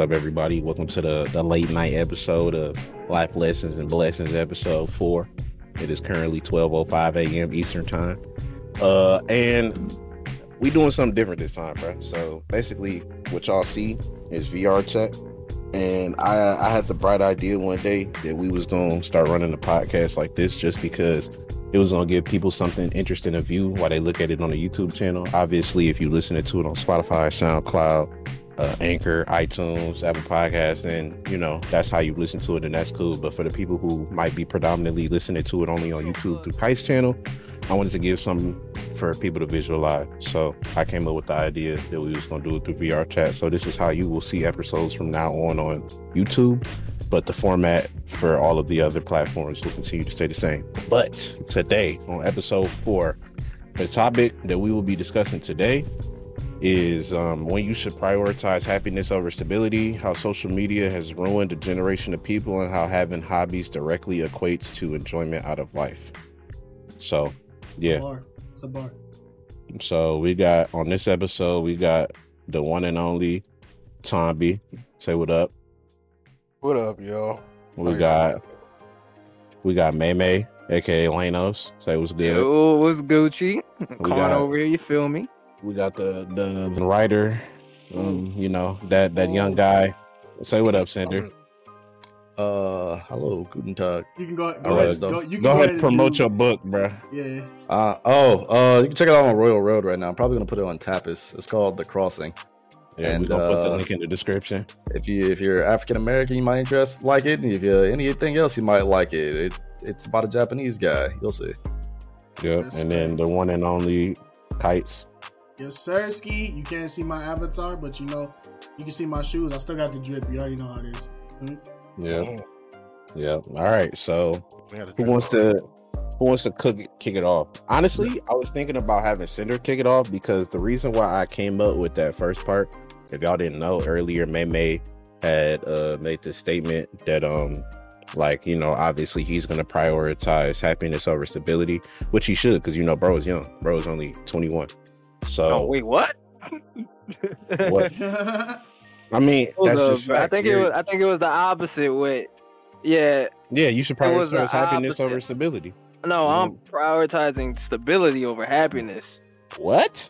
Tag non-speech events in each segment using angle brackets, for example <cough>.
Up, everybody? Welcome to the, the late night episode of Life Lessons and Blessings, episode four. It is currently 12:05 a.m. Eastern time, uh, and we doing something different this time, bro. So basically, what y'all see is VR chat, and I I had the bright idea one day that we was gonna start running a podcast like this, just because it was gonna give people something interesting to view while they look at it on a YouTube channel. Obviously, if you listen to it on Spotify, SoundCloud uh, Anchor, iTunes, Apple Podcasts, and you know that's how you listen to it, and that's cool. But for the people who might be predominantly listening to it only on YouTube through Pice channel, I wanted to give something for people to visualize. So I came up with the idea that we was gonna do it through VR chat. So this is how you will see episodes from now on on YouTube, but the format for all of the other platforms will continue to stay the same. But today on episode four, the topic that we will be discussing today is um, when you should prioritize happiness over stability, how social media has ruined a generation of people, and how having hobbies directly equates to enjoyment out of life. So, yeah. It's a bar. It's a bar. So, we got on this episode, we got the one and only Tomby. Say what up. What up, y'all? We got we got May May, aka Lanos. Say what's good. Yo, what's Gucci? Come on over here, you feel me? We got the the, the writer, um, you know that that young guy. Say what up, Cinder. Uh, hello, guten tag. You can go. Go, ahead, go, you can go, go ahead, and promote do... your book, bro. Yeah. Uh oh. Uh, you can check it out on Royal Road right now. I'm probably gonna put it on Tapas. It's called The Crossing. Yeah, and, we're gonna uh, put the uh, link in the description. If you if you're African American, you might interest like it. And if you anything else, you might like it. it. It's about a Japanese guy. You'll see. Yep. That's and then the one and only kites. Yes, sir, Ski. You can't see my avatar, but you know, you can see my shoes. I still got the drip. You already know how it is. Mm-hmm. Yeah. Yeah. All right. So, who wants to who wants to cook kick it off? Honestly, I was thinking about having Cinder kick it off because the reason why I came up with that first part, if y'all didn't know earlier, May May had uh, made the statement that um like you know obviously he's going to prioritize happiness over stability which he should because you know bro is young bro is only 21 so oh, wait, what? what? <laughs> I mean, that's a, just I think it was. I think it was the opposite way. Yeah. Yeah, you should prioritize happiness opposite. over stability. No, mm. I'm prioritizing stability over happiness. What?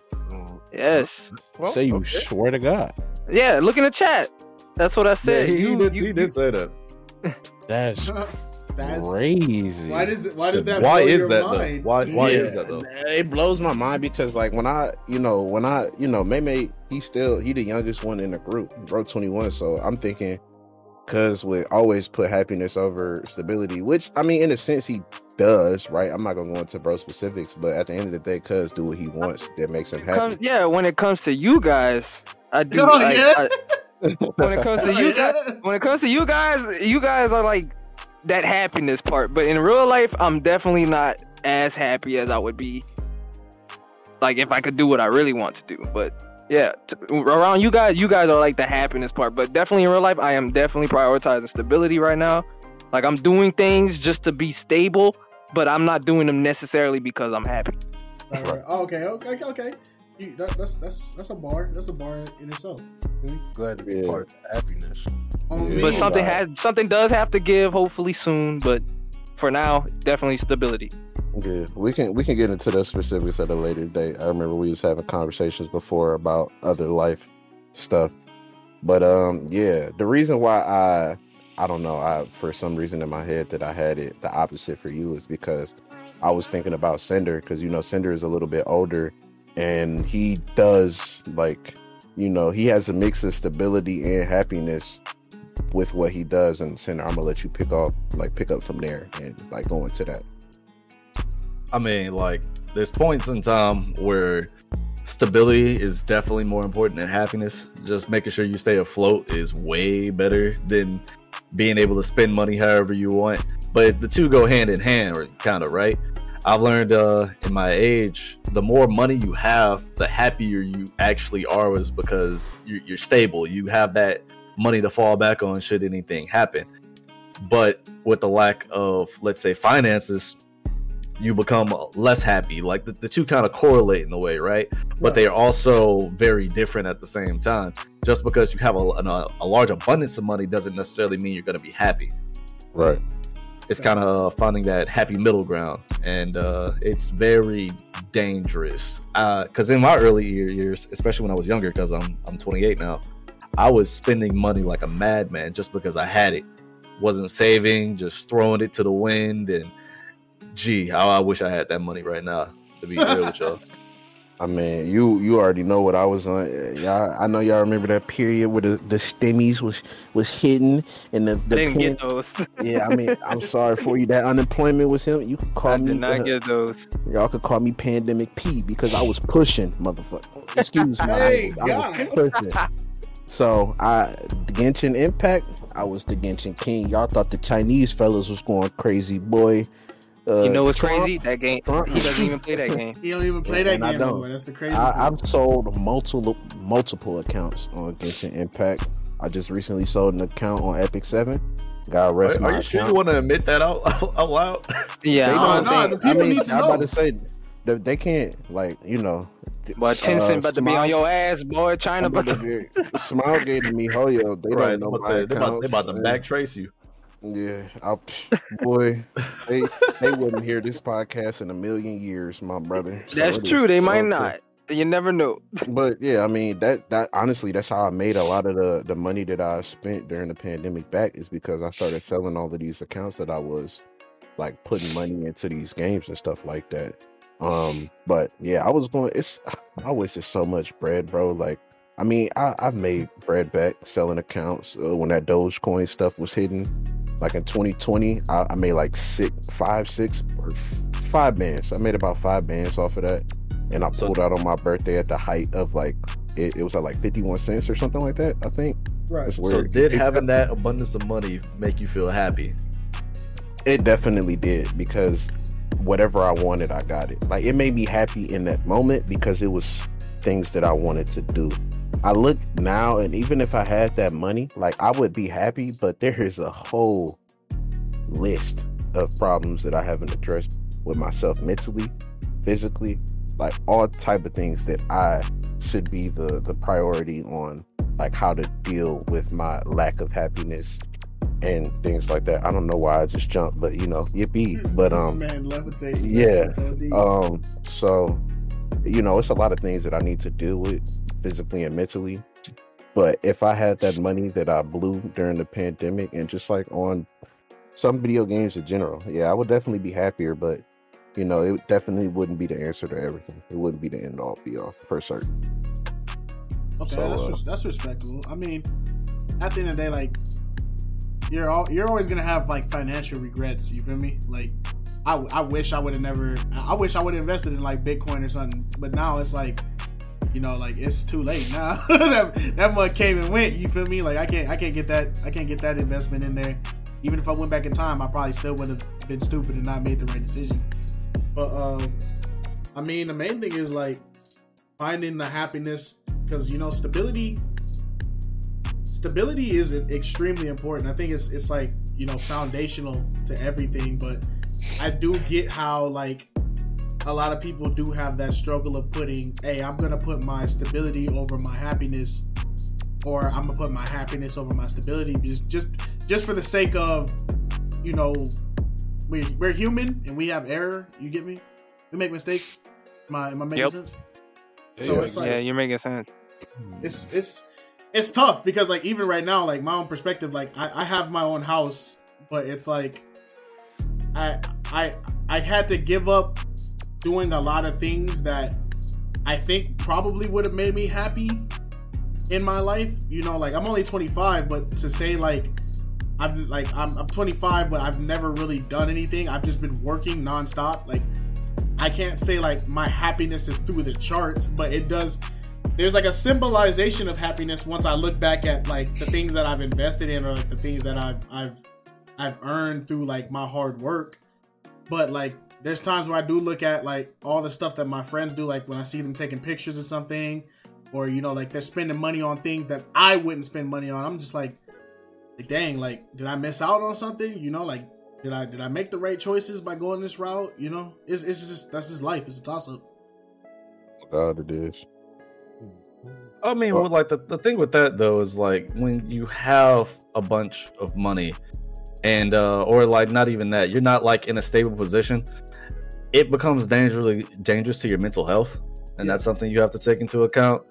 Yes. Well, say you okay. swear to God. Yeah, look in the chat. That's what I said. Yeah, he, you, did, you, he did say that. That's <laughs> That's crazy. Why does it? Why does that? Why is that mind? though? Why? Why yeah. is that though? It blows my mind because like when I, you know, when I, you know, May May he still he the youngest one in the group, bro, twenty one. So I'm thinking, cause we always put happiness over stability, which I mean, in a sense, he does, right? I'm not gonna go into bro specifics, but at the end of the day, cuz do what he wants that makes him happy. Comes, yeah, when it comes to you guys, I do. Oh, I, yeah. I, <laughs> when it comes to oh, you guys, when it comes to you guys, you guys are like that happiness part. But in real life, I'm definitely not as happy as I would be like if I could do what I really want to do. But yeah, t- around you guys, you guys are like the happiness part. But definitely in real life, I am definitely prioritizing stability right now. Like I'm doing things just to be stable, but I'm not doing them necessarily because I'm happy. Right, right. Oh, okay, okay, okay. That, that's that's that's a bar. That's a bar in itself. Glad to be yeah. part of happiness. But something has something does have to give, hopefully soon. But for now, definitely stability. Yeah, we can we can get into the specifics at a later date. I remember we was having conversations before about other life stuff, but um, yeah, the reason why I I don't know I for some reason in my head that I had it the opposite for you is because I was thinking about Cinder because you know Cinder is a little bit older and he does like you know he has a mix of stability and happiness with what he does. And Cinder i'm gonna let you pick off like pick up from there and like go into that. I mean like there's points in time where stability is definitely more important than happiness. Just making sure you stay afloat is way better than being able to spend money however you want. But the two go hand in hand or kind of right I've learned uh, in my age, the more money you have, the happier you actually are, is because you're, you're stable. You have that money to fall back on should anything happen. But with the lack of, let's say, finances, you become less happy. Like the, the two kind of correlate in a way, right? But they are also very different at the same time. Just because you have a, a, a large abundance of money doesn't necessarily mean you're going to be happy. Right. It's kind of finding that happy middle ground, and uh, it's very dangerous. Because uh, in my early years, especially when I was younger, because I'm I'm 28 now, I was spending money like a madman just because I had it. Wasn't saving, just throwing it to the wind, and gee, how I wish I had that money right now. To be real with <laughs> y'all. I mean, you you already know what I was on. Y'all, I know y'all remember that period where the, the stimmies was was hidden and the, the didn't get those. yeah, I mean, I'm sorry for you. That unemployment was him. You could call I me. did not uh, get those. Y'all could call me Pandemic P because I was pushing, motherfucker. Excuse me. Hey, I, I was pushing. So I the Genshin Impact, I was the Genshin King. Y'all thought the Chinese fellas was going crazy, boy. Uh, You know what's Trump- crazy? That game. Trump- He doesn't even play that game. <laughs> He don't even play Yeah, that game anymore. That's the crazy I, thing. I've sold multiple multiple accounts on Genshin Impact. I just recently sold an account on Epic Seven. Got Are, rest are my you sure you want to admit that out, <laughs> out loud? Yeah, They no, no, think, the people I mean, need to I'm know. about to say they, they can't like you know. But Tencent uh, about to be on your ass, boy. China I'm about about to. to be- Smilegate to me Hoyo. They right, don't know about to my say, they about, they about to accounts, back trace you. Yeah, I, boy, they they wouldn't hear this podcast in a million years, my brother. So That's true. They might not. You never know. But yeah, I mean that that honestly, that's how I made a lot of the the money that I spent during the pandemic back is because I started selling all of these accounts that I was like putting money into these games and stuff like that. Um, but yeah, I was going. It's <sighs> I wasted so much bread, bro. Like, I mean, I I've made bread back selling accounts uh, when that Dogecoin stuff was hidden. Like in 2020, I, I made like six, five, six, or f- five bands. I made about five bands off of that, and I So- pulled out on my birthday at the height of like it, it was at like 51 cents or something like that. I think. right. So did having that abundance of money make you feel happy? It definitely did because whatever I wanted, I got it. Like it made me happy in that moment because it was things that I wanted to do. I look now, and even if I had that money, like I would be happy, but there is a whole list of problems that I haven't addressed with myself mentally, physically, like all type of things that I should be the the priority on, like how to deal with my lack of happiness and things like that. I don't know why I just jumped, but you know, yippee. But um, man levitating. yeah, That's so deep. um, so you know, it's a lot of things that I need to deal with physically and mentally. But if I had that money that I blew during the pandemic and just like on some video games in general, yeah, I would definitely be happier. But you know, it definitely wouldn't be the answer to everything. It wouldn't be the end all be all for certain. Okay, So, that's uh, that's respectable. I mean, at the end of the day, like you're all, you're always gonna have like financial regrets. You feel me? Like I, I wish I would have never. I wish I would have invested in like Bitcoin or something. But now it's like, you know, like it's too late now. <laughs> that that money came and went. You feel me? Like I can't I can't get that I can't get that investment in there. Even if I went back in time, I probably still would have been stupid and not made the right decision. But um, I mean, the main thing is like finding the happiness because you know stability stability is extremely important i think it's it's like you know foundational to everything but i do get how like a lot of people do have that struggle of putting hey i'm gonna put my stability over my happiness or i'm gonna put my happiness over my stability just just just for the sake of you know we, we're human and we have error you get me we make mistakes am i, am I making Yep. sense so Yeah. it's like yeah, you're making sense. Hmm. it's it's it's tough because like even right now like my own perspective like I, I have my own house but it's like i i i had to give up doing a lot of things that i think probably would have made me happy in my life. You know like i'm only 25 but to say like i'm like i'm, I'm 25 but i've never really done anything. I've just been working nonstop. Like i can't say like my happiness is through the charts but it does there's like a symbolization of happiness once I look back at like the things that I've invested in or like the things that I've I've I've earned through like my hard work. But like there's times where I do look at like all the stuff that my friends do, like when I see them taking pictures of something, or you know, like they're spending money on things that I wouldn't spend money on. I'm just like, like dang, like did I miss out on something? You know, like did I did I make the right choices by going this route? You know, it's it's just that's just life. It's a toss up. God, it is. I mean, well, like the, the thing with that though is like when you have a bunch of money and uh or like not even that, you're not like in a stable position, it becomes dangerously dangerous to your mental health. And Yeah. that's something you have to take into account.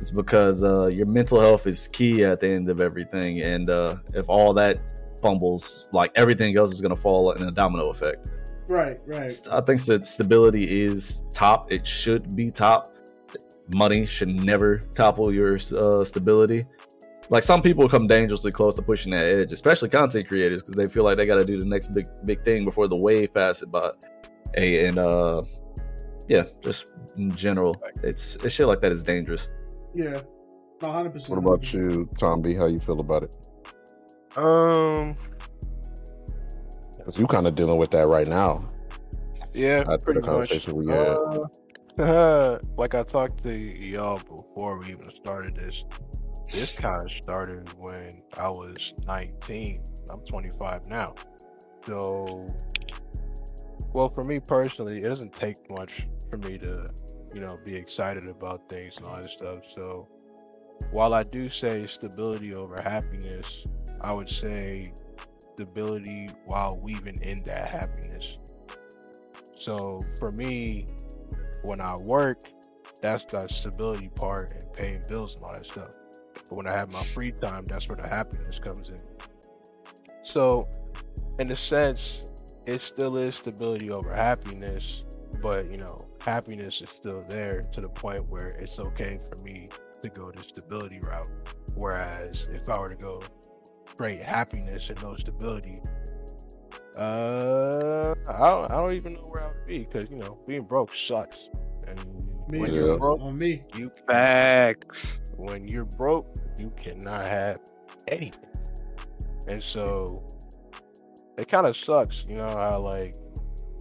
It's because uh your mental health is key at the end of everything. And uh if all that fumbles, like everything else is gonna fall in a domino effect. Right, right. I think that stability is top. It should be top. Money should never topple your uh, stability. Like some people come dangerously close to pushing that edge, especially content creators, because they feel like they got to do the next big big thing before the wave passes by. Hey, and uh, yeah, just in general, it's it's shit like that is dangerous. Yeah, one hundred percent. What about you, Tom B? How you feel about it? Um, Because you kind of dealing with that right now. yeah, After pretty the much. conversation we had. Uh, <laughs> like I talked to y'all before we even started this. This kind of started when I was 19. I'm 25 now. So, well, for me personally, it doesn't take much for me to, you know, be excited about things and all that stuff. So, while I do say stability over happiness, I would say stability while weaving in that happiness. So, for me, when I work, that's the stability part and paying bills and all that stuff. But when I have my free time, that's where the happiness comes in. So, in a sense, it still is stability over happiness, but you know, happiness is still there to the point where it's okay for me to go the stability route. Whereas if I were to go straight happiness and no stability, uh, I don't, I don't even know where I would be because you know being broke sucks. And Me, when you're broke, on me. you Facts. when you're broke, you cannot have anything. And so it kind of sucks, you know, how like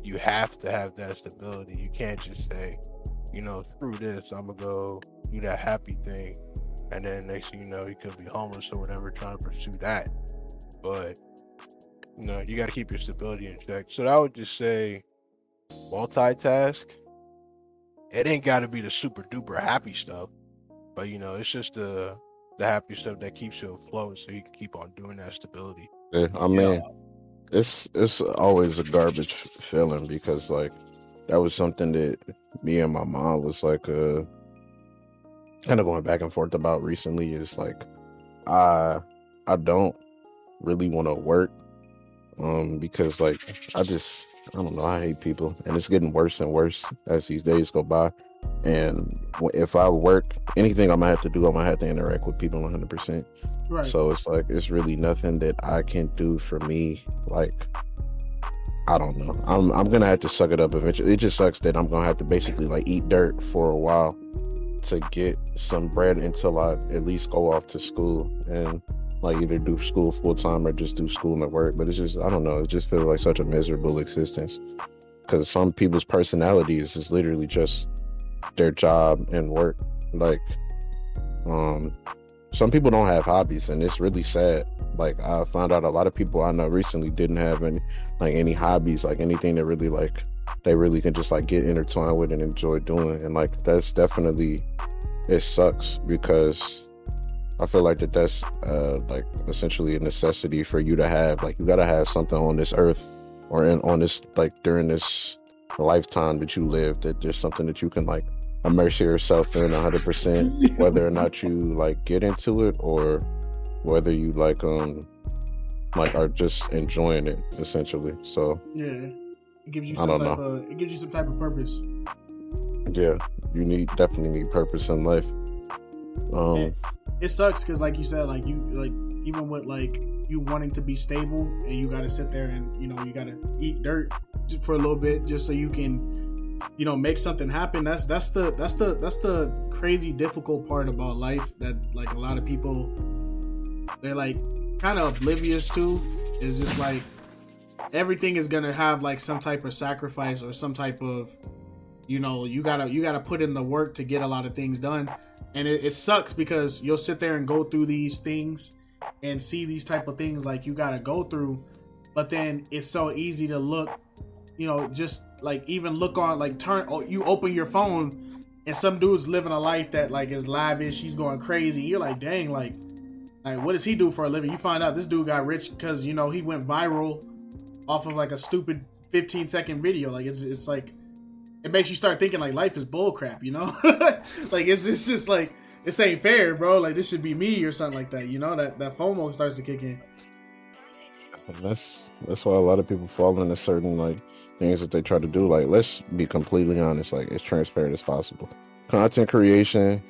you have to have that stability. You can't just say, you know, through this, I'm gonna go do that happy thing. And then next thing you know, you could be homeless or whatever, trying to pursue that. But you know, you got to keep your stability in check. So I would just say, multitask. It ain't got to be the super duper happy stuff, but you know, it's just the the happy stuff that keeps you afloat, so you can keep on doing that stability. Yeah, I mean, it's it's always a garbage feeling because like that was something that me and my mom was like uh kind of going back and forth about recently is like I I don't really want to work um because like I just I don't know I hate people and it's getting worse and worse as these days go by and if I work anything I'm gonna have to do I'm gonna have to interact with people 100 percent Right. so it's like it's really nothing that I can do for me. Like I don't know. I'm I'm gonna have to suck it up eventually. It just sucks that I'm gonna have to basically like eat dirt for a while to get some bread until I at least go off to school and like either do school full time or just do school and work. But it's just I don't know. It just feels like such a miserable existence because some people's personalities is literally just their job and work. Like um some people don't have hobbies and it's really sad like i found out a lot of people i know recently didn't have any like any hobbies like anything that really like they really can just like get intertwined with and enjoy doing and like that's definitely it sucks because i feel like that that's uh like essentially a necessity for you to have like you gotta have something on this earth or in on this like during this lifetime that you live that there's something that you can like immerse yourself in 100% whether or not you like get into it or whether you like um like are just enjoying it essentially so yeah, it gives you some type of it gives you some type of purpose. yeah you need definitely need purpose in life um Yeah. It sucks because, like you said, like you like even with like you wanting to be stable and you got to sit there and you know you got to eat dirt for a little bit just so you can you know make something happen that's that's the that's the that's the crazy difficult part about life that like a lot of people they're like kind of oblivious to is just like everything is gonna have like some type of sacrifice or some type of you know you gotta you gotta put in the work to get a lot of things done. And it, it sucks because you'll sit there and go through these things and see these type of things like you gotta go through but then it's so easy to look, you know, just like even look on like turn. Oh, you open your phone and some dude's living a life that like is lavish. He's going crazy. You're like, dang, like, like what does he do for a living? You find out this dude got rich because you know he went viral off of like a stupid 15 second video. Like it's it's like it makes you start thinking like life is bullcrap. You know, <laughs> like it's it's just like this ain't fair, bro. Like this should be me or something like that. You know that that FOMO starts to kick in. And that's that's why a lot of people fall into certain like things that they try to do. Like, let's be completely honest, like as transparent as possible. Content creation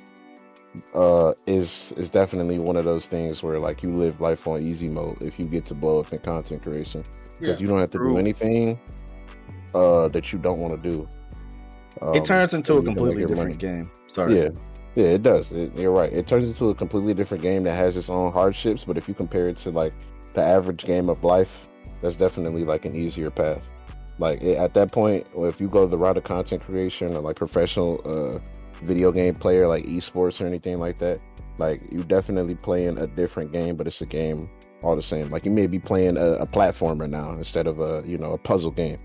uh is is definitely one of those things where like you live life on easy mode if you get to blow up in content creation because Yeah. you don't have to do anything uh that you don't want to do. Um, it turns into a you can make completely different money. game. Sorry. Yeah, yeah, it does. It, you're right. It turns into a completely different game that has its own hardships. But if you compare it to like the average game of life, that's definitely like an easier path. Like at that point, if you go the route of content creation or like professional uh, video game player, like esports or anything like that, like you definitely playing a different game, but it's a game all the same. Like you may be playing a, a platformer now instead of a you know a puzzle game,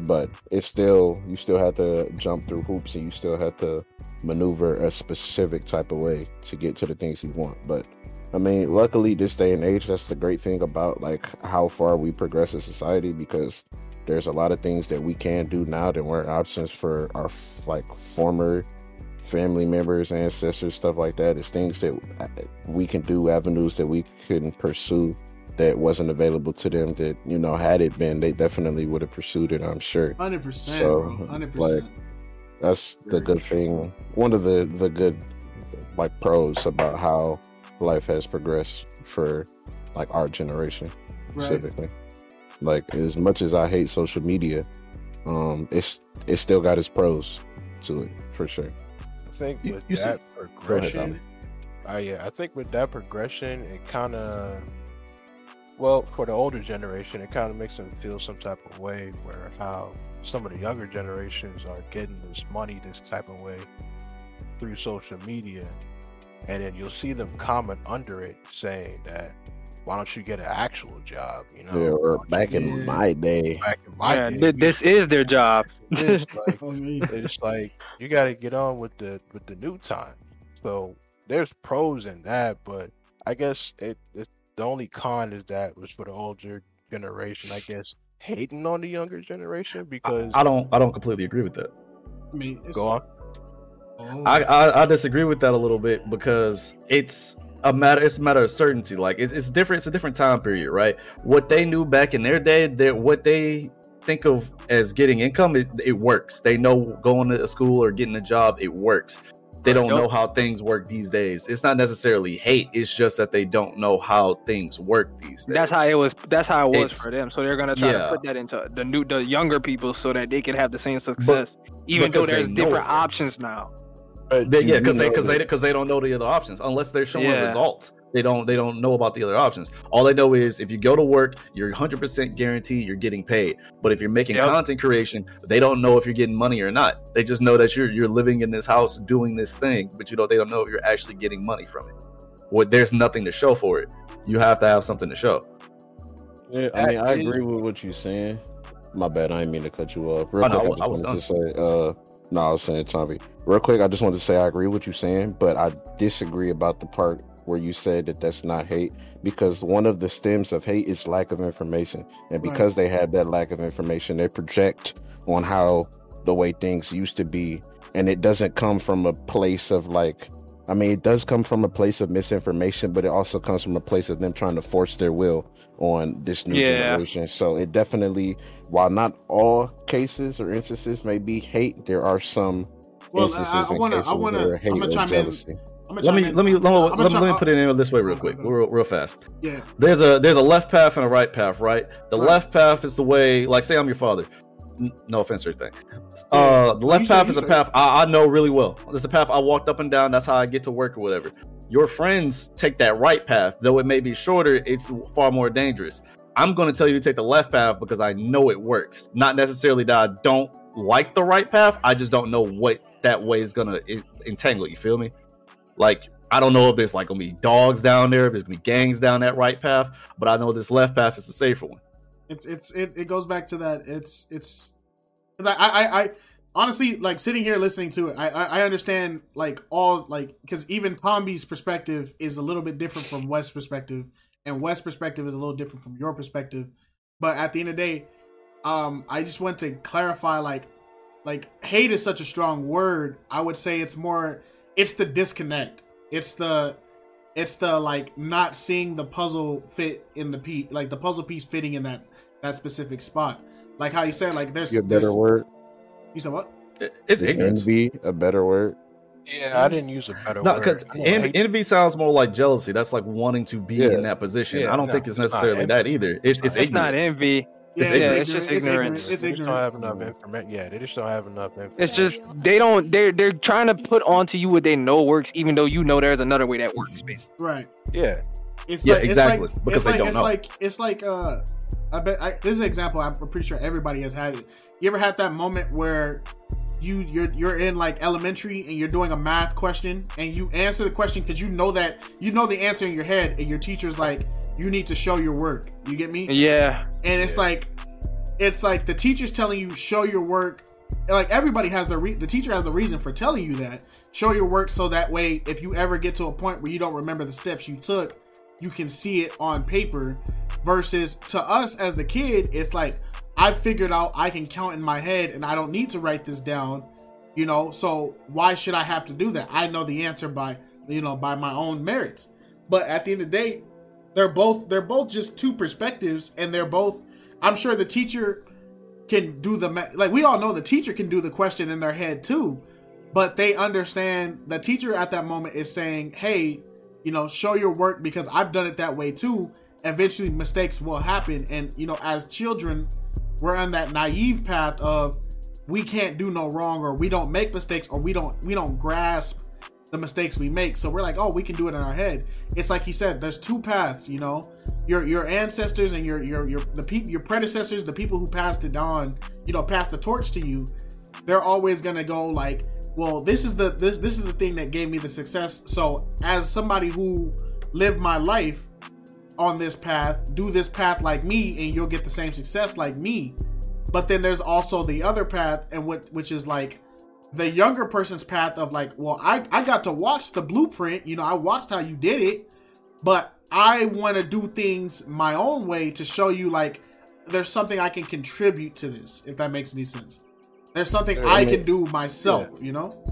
but it's still you still have to jump through hoops and you still have to maneuver a specific type of way to get to the things you want. But I mean, luckily this day and age, that's the great thing about like how far we progress as society because there's a lot of things that we can do now that weren't options for our like former family members, ancestors, stuff like that. It's things that uh, we can do, avenues that we can pursue that wasn't available to them. That you know, had it been, they definitely would have pursued it. I'm sure Hundred percent, So, bro. Hundred like, percent. that's the good thing. One of the the good like pros about how life has progressed for like our generation Right. specifically. Like as much as I hate social media, um, it's it still got its pros to it for sure. I think You- with you see- that Go ahead, progression, Tommy. uh, yeah, I think with that progression, it kind of, well, for the older generation, it kind of makes them feel some type of way where how some of the younger generations are getting this money this type of way through social media, and then you'll see them comment under it saying that, why don't you get an actual job? You know, yeah, or back you in Yeah. my day, back in my Yeah, day, thi- this is their job. it's <laughs> like it's like you got to get on with the with the new time. So there's pros in that, but I guess it, it the only con is that was for the older generation. I guess hating on the younger generation because I don't I don't completely agree with that. I mean, it's, go on. Oh, I, I I disagree with that a little bit because it's a matter it's a matter of certainty. Like it's, it's different. It's a different time period, right? What they knew back in their day, that what they think of as getting income, it, it works. They know going to school or getting a job, it works. They don't know how things work these days. It's not necessarily hate. It's just that they don't know how things work these days. That's how it was. That's how it was It's- for them. So they're gonna try yeah. to put that into the new, the younger people, so that they can have the same success, even though there's different options now. They, yeah, because they because they because they don't know the other options unless they're showing Yeah. results. They don't they don't know about the other options. All they know is if you go to work, you're 100% guaranteed you're getting paid. But if you're making Yep. content creation, they don't know if you're getting money or not. They just know that you're you're living in this house doing this thing, but you don't they don't know if you're actually getting money from it. Well, there's nothing to show for it. You have to have something to show. Yeah, I mean, I agree with what you're saying. My bad, I didn't mean to cut you off. Real Oh, quick, I was- I I just was wanted to say, uh, no, I was saying Tommy. Real quick, I just wanted to say I agree with you're saying, but I disagree about the part where you said that that's not hate because one of the stems of hate is lack of information, and Right. because they have that lack of information, they project on how the way things used to be, and it doesn't come from a place of like. I mean, it does come from a place of misinformation, but it also comes from a place of them trying to force their will on this new Yeah. generation. So it definitely, while not all cases or instances may be hate, there are some Well, instances I- I and wanna- I cases wanna- where hate I'ma or chime in. jealousy. I'm gonna Let me let me let me, let me, let me put it in this way real quick, real, real fast. Yeah, There's a there's a left path and a right path, right? The Right. left path is the way, like, say I'm your father. No offense or anything. Uh, the left path is a path I, I know really well. It's a path I walked up and down. That's how I get to work or whatever. Your friends take that right path, though it may be shorter. It's far more dangerous. I'm going to tell you to take the left path because I know it works. Not necessarily that I don't like the right path. I just don't know what that way is going to entangle. You feel me? Like I don't know if there's like gonna be dogs down there, if there's gonna be gangs down that right path, but I know this left path is the safer one. It's it's it, it goes back to that. It's it's. I I I honestly like sitting here listening to it. I I, I understand like all like because even Tomby's perspective is a little bit different from West's perspective, and West's perspective is a little different from your perspective. But at the end of the day, um, I just want to clarify like like hate is such a strong word. I would say it's more it's the disconnect. It's the it's the like not seeing the puzzle fit in the piece like the puzzle piece fitting in that that specific spot. Like how you said, like there's a better there's, word. You said what? It's ignorance. Envy, a better word. Yeah, I didn't use a better No, word. because I know envy, sounds more like jealousy. That's like wanting to be Yeah. in that position. Yeah, I don't no, think it's it's necessarily that either. It's it's, It's not envy. Yeah, It's it's just It's ignorance. It's they don't have enough information. Yeah, they just don't have enough information. It's just they don't. They're they're trying to put onto you what they know works, even though you know there's another way that works. Basically, Right. yeah. It's Yeah, like, exactly, It's like, because it's they like, don't it's know. like it's like uh I bet I, this is an example I'm pretty sure everybody has had it. You ever had that moment where you you're you're in like elementary and you're doing a math question and you answer the question because you know that you know the answer in your head and your teacher's like you need to show your work. You get me? yeah, and it's like it's like the teacher's telling you show your work like everybody has the re- the teacher has the reason for telling you that show your work so that way if you ever get to a point where you don't remember the steps you took you can see it on paper versus to us as the kid it's like i figured out i can count in my head and i don't need to write this down you know? So why should i have to do that? I know the answer by you know by my own merits. But at the end of the day they're both they're both just two perspectives and they're both i'm sure the teacher can do the like we all know the teacher can do the question in their head too but they understand the teacher at that moment is saying hey you know show your work because i've done it that way too eventually mistakes will happen. And you know as children we're on that naive path of we can't do no wrong or we don't make mistakes or we don't we don't grasp the mistakes we make. So we're like oh we can do it in our head. It's like he said there's two paths you know. Your your ancestors and your your your the people your predecessors the people who passed it on you know passed the torch to you they're always gonna go like well this is the this this is the thing that gave me the success. So as somebody who lived my life on this path do this path like me and you'll get the same success like me. But then there's also the other path and what which is like the younger person's path of like well i i got to watch the blueprint. You know i watched how you did it but i want to do things my own way to show you like there's something i can contribute to this if that makes any sense. There's something Yeah, i I can do myself you know?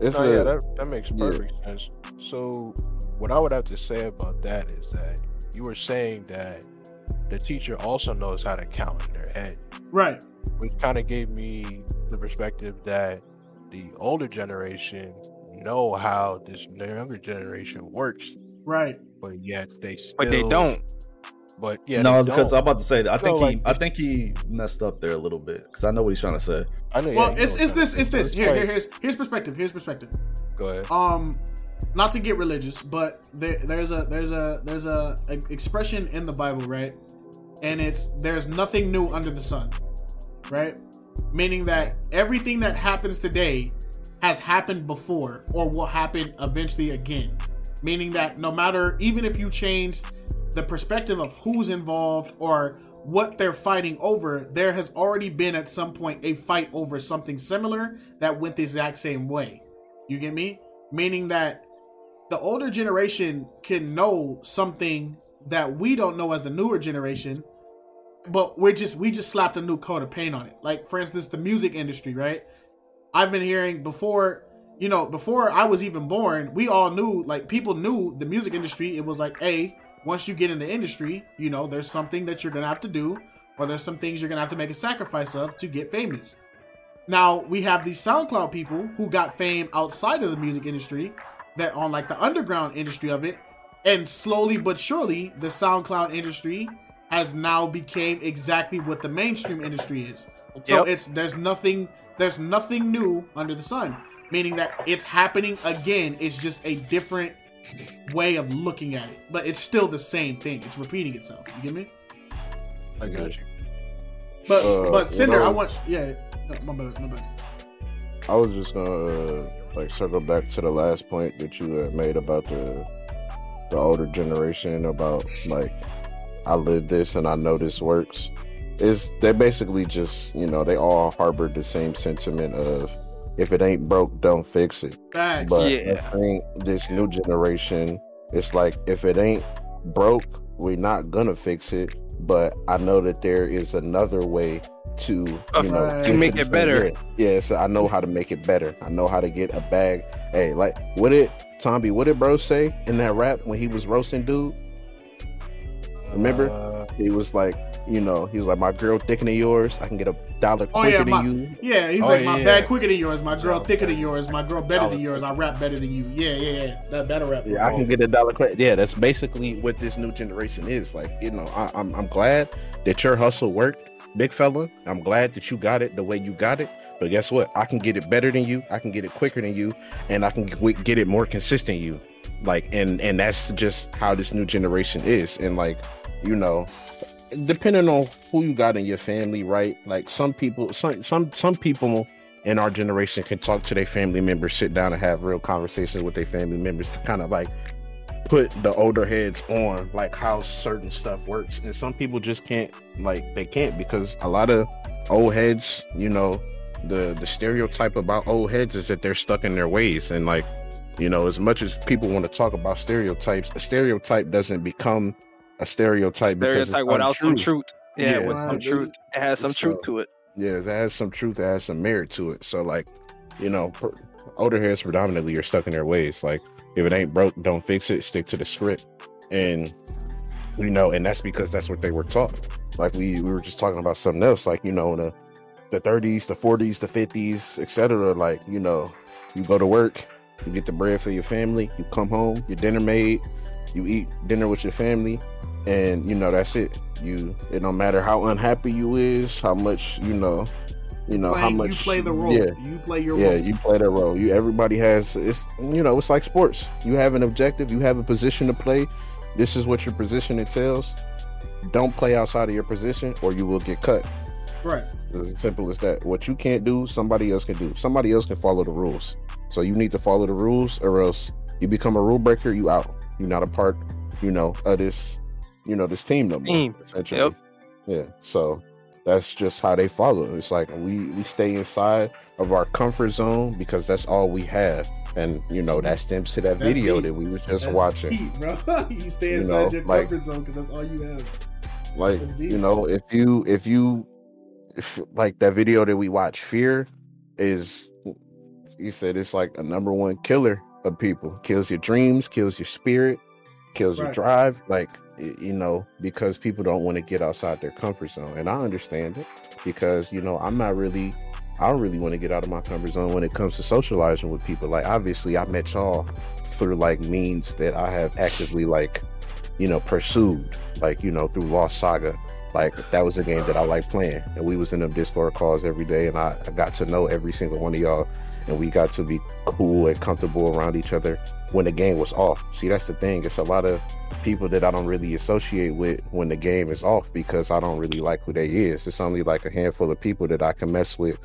It's oh, No, a, yeah, that, that makes yeah. perfect sense. So, what I would have to say about that is that you were saying that the teacher also knows how to count in their head, right which kind of gave me the perspective that the older generation know how this younger generation works, right but yet they still. but they don't. But yeah, no, because. I'm about to say. I think No, he, I think he messed up there a little bit because I know what he's trying to say. I know. well yeah, it's it's this it's this here, here here's here's perspective here's perspective Go ahead. um not to get religious but there, there's a there's a there's a, a expression in the bible right? And it's there's nothing new under the sun right? Meaning that everything that happens today has happened before or will happen eventually again. Meaning that no matter even if you change the perspective of who's involved or what they're fighting over there has already been at some point a fight over something similar that went the exact same way. You get me? Meaning that the older generation can know something that we don't know as the newer generation but we're just we just slapped a new coat of paint on it. Like for instance the music industry right? I've been hearing before you know before i was even born we all knew like people knew the music industry. It was like a once you get in the industry you know there's something that you're gonna have to do or there's some things you're gonna have to make a sacrifice of to get famous. Now we have these SoundCloud people who got fame outside of the music industry that on like the underground industry of it and slowly but surely the SoundCloud industry has now became exactly what the mainstream industry is. So Yep. it's there's nothing there's nothing new under the sun, meaning that it's happening again. It's just a different way of looking at it, but it's still the same thing. It's repeating itself. You get me? I got you. But Uh, but Cinder, what I I want yeah. no, My bad, my bad. I was just gonna uh, like circle back to the last point that you uh, made about the the older generation about like I live this and I know this works is they basically just you know they all harbored the same sentiment of if it ain't broke, don't fix it. Facts. But Yeah. I think this new generation, it's like if it ain't broke, we're not gonna fix it. But I know that there is another way to Uh, you know to get make it better. Yeah, yeah so I know how to make it better. I know how to get a bag. Hey, like what did Tommy? What did bro say in that rap when he was roasting dude? Remember? Uh, He was like, you know, he was like, my girl thicker than yours. I can get a dollar Oh, quicker yeah, than my- you. Yeah, he's Oh, like my yeah. bag quicker than yours, my girl thicker than yours, my girl better than yours. I rap better than you. Yeah, yeah, yeah. That better rap. Yeah, I can get a dollar quick. Yeah, that's basically what this new generation is. Like, you know, I, I'm I'm glad that your hustle worked, big fella. I'm glad that you got it the way you got it. But guess what? I can get it better than you. I can get it quicker than you, and I can get it more consistent than you. Like, and and that's just how this new generation is. And like, you know, depending on who you got in your family, right? Like some people, some some some people in our generation can talk to their family members, sit down and have real conversations with their family members to kind of like put the older heads on like how certain stuff works. And some people just can't like they can't because a lot of old heads, you know, the the stereotype about old heads is that they're stuck in their ways and like you know as much as people want to talk about stereotypes a stereotype doesn't become a stereotype because Stereotype it's without some untrue. truth. Yeah, Yeah, with some truth. It has some So- truth to it. Yeah, it has some truth, it has some merit to it. So like, you know, per, older heads predominantly are stuck in their ways. Like, if it ain't broke, don't fix it. Stick to the script, and you know, and that's because that's what they were taught. Like we we were just talking about something else. Like you know, the the 30s, the 40s, the 50s, etc. Like you know, you go to work, you get the bread for your family, you come home, your dinner made, you eat dinner with your family, and you know that's it. You it don't matter how unhappy you is, how much you know, you know how much you play the role. Yeah, You play your role. yeah, role. you play that role. You everybody has it's you know it's like sports. You have an objective, you have a position to play. This is what your position entails. Don't play outside of your position, or you will get cut. Right. It's as simple as that. What you can't do, somebody else can do. Somebody else can follow the rules. So you need to follow the rules, or else you become a rule breaker. You out. You're not a part, you know, of this, you know, this team no more. Team. Essentially. Yep. Yeah. So that's just how they follow. It's like we we stay inside of our comfort zone because that's all we have. And you know that stems to that That's video deep. that we was just That's watching. deep, bro. <laughs> you stay You inside know, your like- comfort zone because that's all you have. like you know if you if you if like that video that we watch fear is he said it's like a number one killer of people kills your dreams kills your spirit kills your drive like you know because people don't want to get outside their comfort zone and i understand it because you know i'm not really i don't really want to get out of my comfort zone when it comes to socializing with people like obviously i met y'all through like means that i have actively like you know pursued like you know through lost saga like that was a game that i like playing and we was in them discord calls every day and I, I got to know every single one of y'all and we got to be cool and comfortable around each other when the game was off. See that's the thing. It's a lot of people that i don't really associate with when the game is off because i don't really like who they is. It's only like a handful of people that i can mess with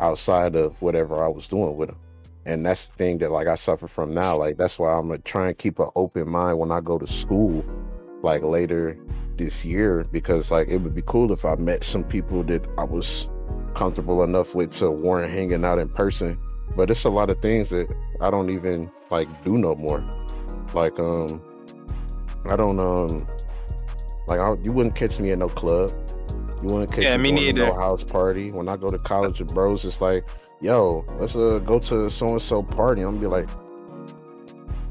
outside of whatever i was doing with them and that's the thing that like i suffer from now. Like that's why i'm gonna try and keep an open mind when i go to school like later this year because like it would be cool if i met some people that i was comfortable enough with to warrant hanging out in person but it's a lot of things that i don't even like do no more. Like um i don't um like I, you wouldn't catch me at no club. You wouldn't catch Yeah, me, me going to neither. no house party. When i go to college with bros it's like yo let's uh go to so and so party. I'm gonna be like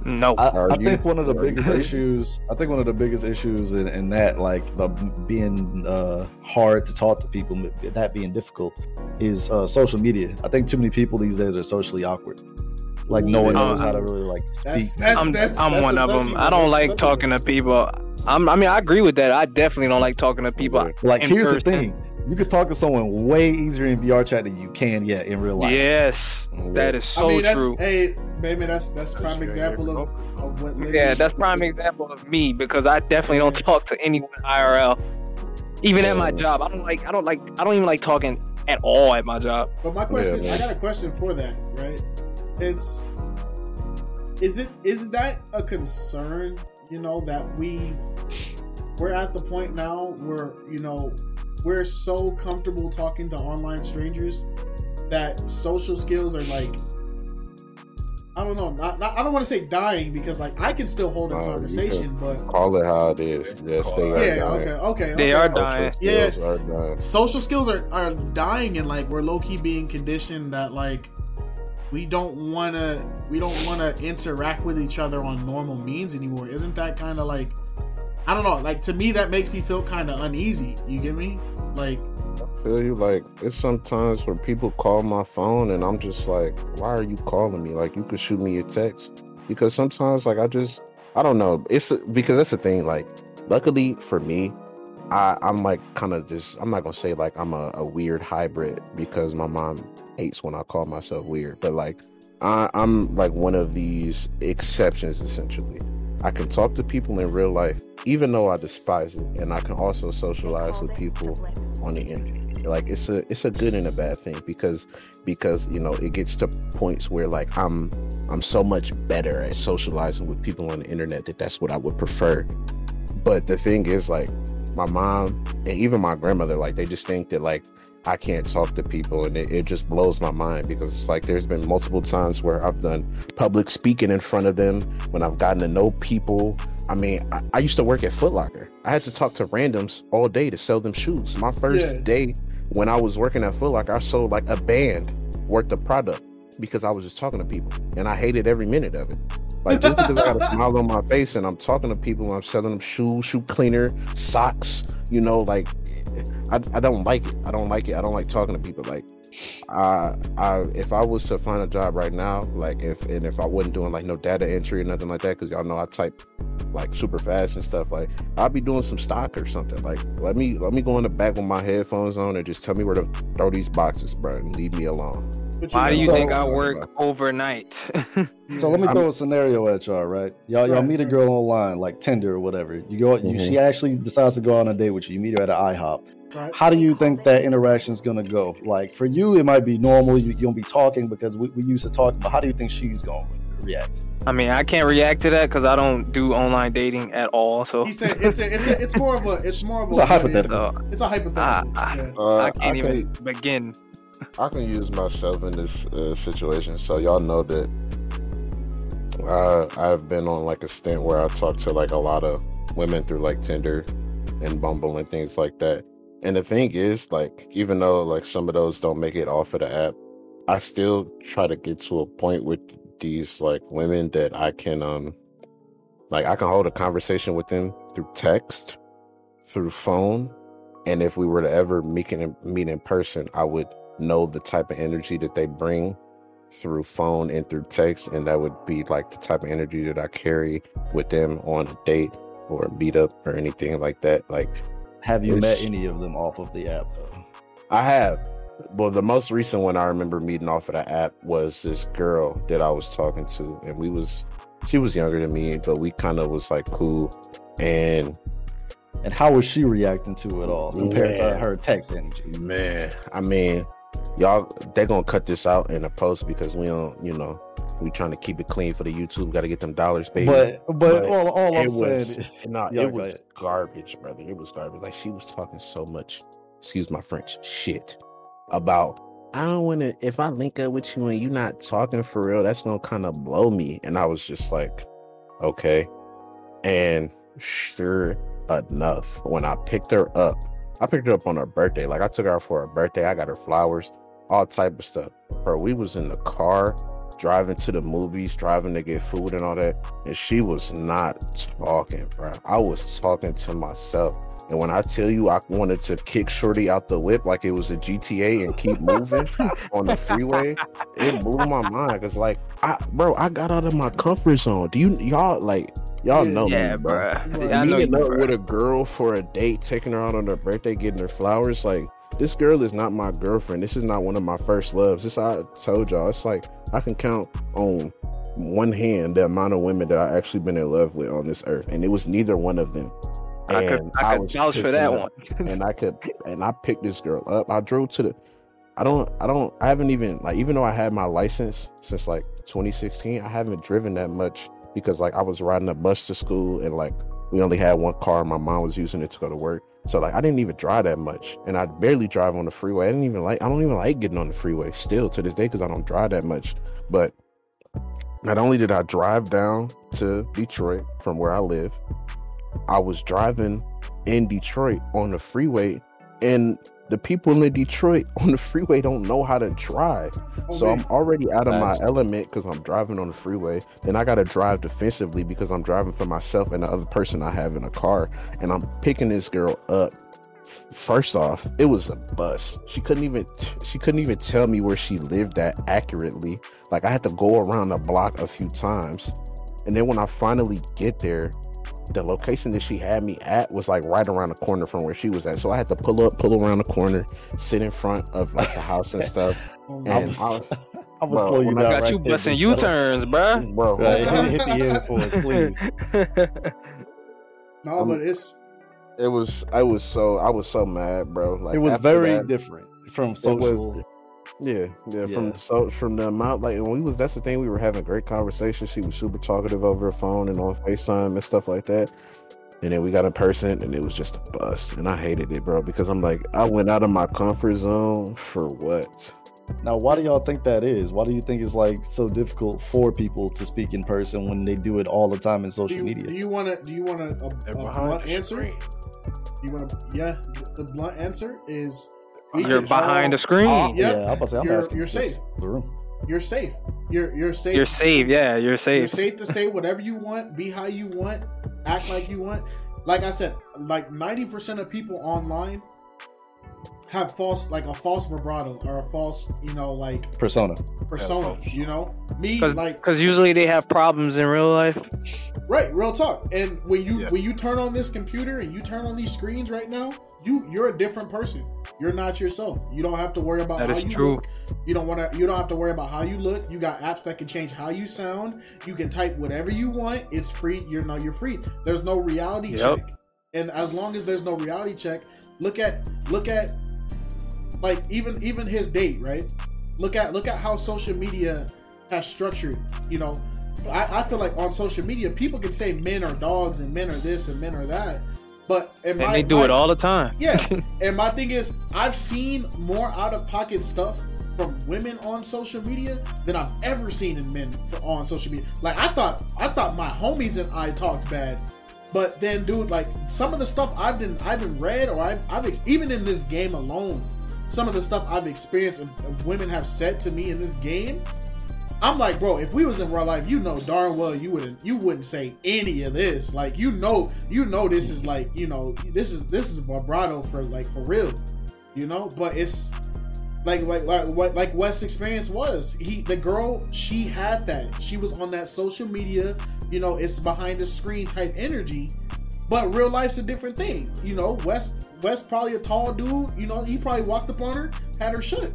No. I, I think one of the biggest issues. I think one of the biggest issues in, in that, like the being uh, hard to talk to people, that being difficult, is uh, social media. I think too many people these days are socially awkward. Like no one Uh, knows how to really like speak. That's that's I'm, that's, I'm one of them. I don't like talking to people. I'm, I mean, I agree with that. I definitely don't like talking to people. like in here's the thing: you could talk to someone way easier in VR chat than you can yet in real life. Yes, that is so I mean, that's true. hey, baby, that's that's That's prime your- example of, of what. literally- Yeah, that's prime example of me because I definitely don't talk to anyone IRL. Even at my job, I don't like. I don't like. I don't even like talking at all at my job. But my question, man. I got a question for that, right? It's is it is that a concern, you know, that we've we're at the point now where, you know, we're so comfortable talking to online strangers that social skills are like I don't know. Not, not I don't want to say dying because like I can still hold a Uh, conversation, but Call it how it is. Yes, they are yeah, dying. okay, okay, They okay. are Social dying. Yeah. skills are dying. Social skills are are dying, and like we're low key being conditioned that like we don't want to we don't want to interact with each other on normal means anymore. Isn't that kind of like I don't know? Like to me, that makes me feel kind of uneasy. You get me? Like I feel you like it's sometimes where people call my phone and I'm just like, why are you calling me? Like you could shoot me a text because sometimes like I just I don't know. It's because that's the thing. Like luckily for me, I I'm like kind of just I'm not gonna say like I'm a, a weird hybrid because my mom hates when I call myself weird, but like I, I'm like one of these exceptions essentially. I can talk to people in real life, even though I despise it, and I can also socialize with people on the internet. Like it's a it's a good and a bad thing because because you know it gets to points where like I'm I'm so much better at socializing with people on the internet that that's what I would prefer. But the thing is like my mom and even my grandmother like they just think that like I can't talk to people and it, it just blows my mind because it's like there's been multiple times where I've done public speaking in front of them when I've gotten to know people. I mean, I, I used to work at Foot Locker. I had to talk to randoms all day to sell them shoes. My first Yeah. day when I was working at Foot Locker, I sold like a band worth of product because I was just talking to people and I hated every minute of it. Like just because I got a smile on my face and I'm talking to people, and I'm selling them shoes, shoe cleaner, socks, you know, like <laughs> I, I don't like it. I don't like it. I don't like talking to people. Like I I if I was to find a job right now, like if and if I wasn't doing like no data entry or nothing like that, because y'all know I type like super fast and stuff, like I'll be doing some stock or something. Like let me let me go in the back with my headphones on and just tell me where to throw these boxes, bro, and leave me alone. What Why do you So- think I work overnight? <laughs> So let me I'm- throw a scenario at y'all, right? Y'all, y'all meet a girl online, like Tinder or whatever. You go, you, Mhm. she actually decides to go on a date with you. You meet her at an IHOP. Right. How do you think that interaction is gonna go? Like for you, it might be normal. You, you don't be talking because we, we used to talk. But how do you think she's gonna react? I mean, I can't react to that because I don't do online dating at all. So He said it's a, it's a, it's more of a it's more of a, It's a hypothetical. It's a hypothetical. Ah, yeah. Uh, I can't can- even begin. I can use myself in this uh, situation, so y'all know that uh, I've been on like a stint where I talk to like a lot of women through like Tinder and Bumble and things like that. And the thing is, like, even though like some of those don't make it off of the app, I still try to get to a point with these like women that I can um like I can hold a conversation with them through text, through phone, and if we were to ever meet in meet in person, I would know the type of energy that they bring through phone and through text, and that would be like the type of energy that I carry with them on a date or a meetup or anything like that. Like Have you met any of them off of the app though? I have. Well, the most recent one I remember meeting off of the app was this girl that I was talking to, and we was she was younger than me, but we kind of was like cool. And And how was she reacting to it all compared Man. to her text energy? man, I mean, y'all they gonna cut this out in a post because we don't, you know, we trying to keep it clean for the YouTube. Got to get them dollars, baby. But but, But all, all I'm was saying, no, Yeah, it was ahead. garbage, brother. It was garbage. Like she was talking so much, excuse my French, shit about. I don't want to. If I link up with you and you not talking for real, that's gonna kind of blow me. And I was just like, okay. And sure enough, when I picked her up, I picked her up on her birthday. Like I took her out for her birthday. I got her flowers, all type of stuff. Bro, we was in the car driving to the movies, driving to get food and all that. And she was not talking, bro. I was talking to myself. And when I tell you I wanted to kick Shorty out the whip like it was a GTA and keep moving <laughs> on the freeway, it blew my mind. Cause like, I, bro, I got out of my comfort zone. Do you, y'all like, y'all know Yeah, me, bro. bruh. Yeah, I know you, Meeting up bruh. with a girl for a date, taking her out on her birthday, getting her flowers. Like, this girl is not my girlfriend. This is not one of my first loves. This I told y'all. It's like I can count on one hand the amount of women that I actually been in love with on this earth, and it was neither one of them. I could, And I could was vouch for that one. <laughs> and I could, and I picked this girl up. I drove to the. I don't, I don't, I haven't even like, even though I had my license since like 2016, I haven't driven that much because like I was riding a bus to school and like we only had one car. My mom was using it to go to work. So like I didn't even drive that much, and I barely drive on the freeway. I didn't even like. I don't even like getting on the freeway still to this day because I don't drive that much. But not only did I drive down to Detroit from where I live, I was driving in Detroit on the freeway, and the people in Detroit <laughs> on the freeway don't know how to drive. Oh, so man. I'm already out of my element because I'm driving on the freeway. Then I got to drive defensively because I'm driving for myself and the other person I have in a car. And I'm picking this girl up. First off, it was a bus. She couldn't even she couldn't even tell me where she lived at accurately. Like I had to go around the block a few times. And then when I finally get there, the location that she had me at was like right around the corner from where she was at. So I had to pull up, pull around the corner, sit in front of like the house and stuff. <laughs> Oh, And man. I, <laughs> I'm gonna Bro, slow you when I. Got right you there, busting U turns, <laughs> bro. bro, Right, hit, hit the end for us, please. no, um, but it's it was I was so I was so mad, bro. Like it was very that, different from It was- social. Yeah, yeah, From Yeah. so from the amount like when we was that's the thing we were having great conversations. She was super talkative over the phone and on Facetime and stuff like that. And then we got in person and it was just a bust. And I hated it, bro, because I'm like, I went out of my comfort zone for what? Now, why do y'all think that is? Why do you think it's like so difficult for people to speak in person when they do it all the time in do social you, media? do you want to do you want uh, a, a, a blunt answer? screen. You want to yeah? The, the blunt answer is we You're behind all- the screen. Yep. Yeah, I'm about to say, I'm You're- asking you're safe. The room. You're safe. You're you're safe. You're safe. Yeah, you're safe. You're safe. safe to say <laughs> whatever you want, be how you want, act like you want. Like I said, like ninety percent of people online have false, like a false vibrato or a false, you know, like Persona. persona. Yeah, You know, me Because like because usually they have problems in real life. right, real talk. And when you Yeah. when you turn on this computer and you turn on these screens right now, you you're a different person. You're not yourself. You don't have to worry about That how you true. look. You don't want to. You don't have to worry about how you look. You got apps that can change how you sound. You can type whatever you want. It's free. You're no. You're free. There's no reality Yep. check. And as long as there's no reality check, look at look at like even even his date, right? Look at look at how social media has structured. You know, I, I feel like on social media people can say men are dogs and men are this and men are that, but And my, they do my- it all the time. yeah, <laughs> and my thing is, I've seen more out of pocket stuff from women on social media than I've ever seen in men for, on social media. Like I thought, I thought my homies and I talked bad, but then, dude, like some of the stuff I've been, I've been read or I've, I've even in this game alone, some of the stuff I've experienced and women have said to me in this game. I'm like, bro, if we was in real life, you know darn well you wouldn't you wouldn't say any of this. Like you know, you know this is like, you know, this is this is vibrato for like for real. You know? But it's like like like what like West's experience was. He the girl, she had that. She was on that social media, you know, it's behind the screen type energy. But real life's a different thing. You know, West West probably a tall dude, you know, he probably walked up on her, had her shut.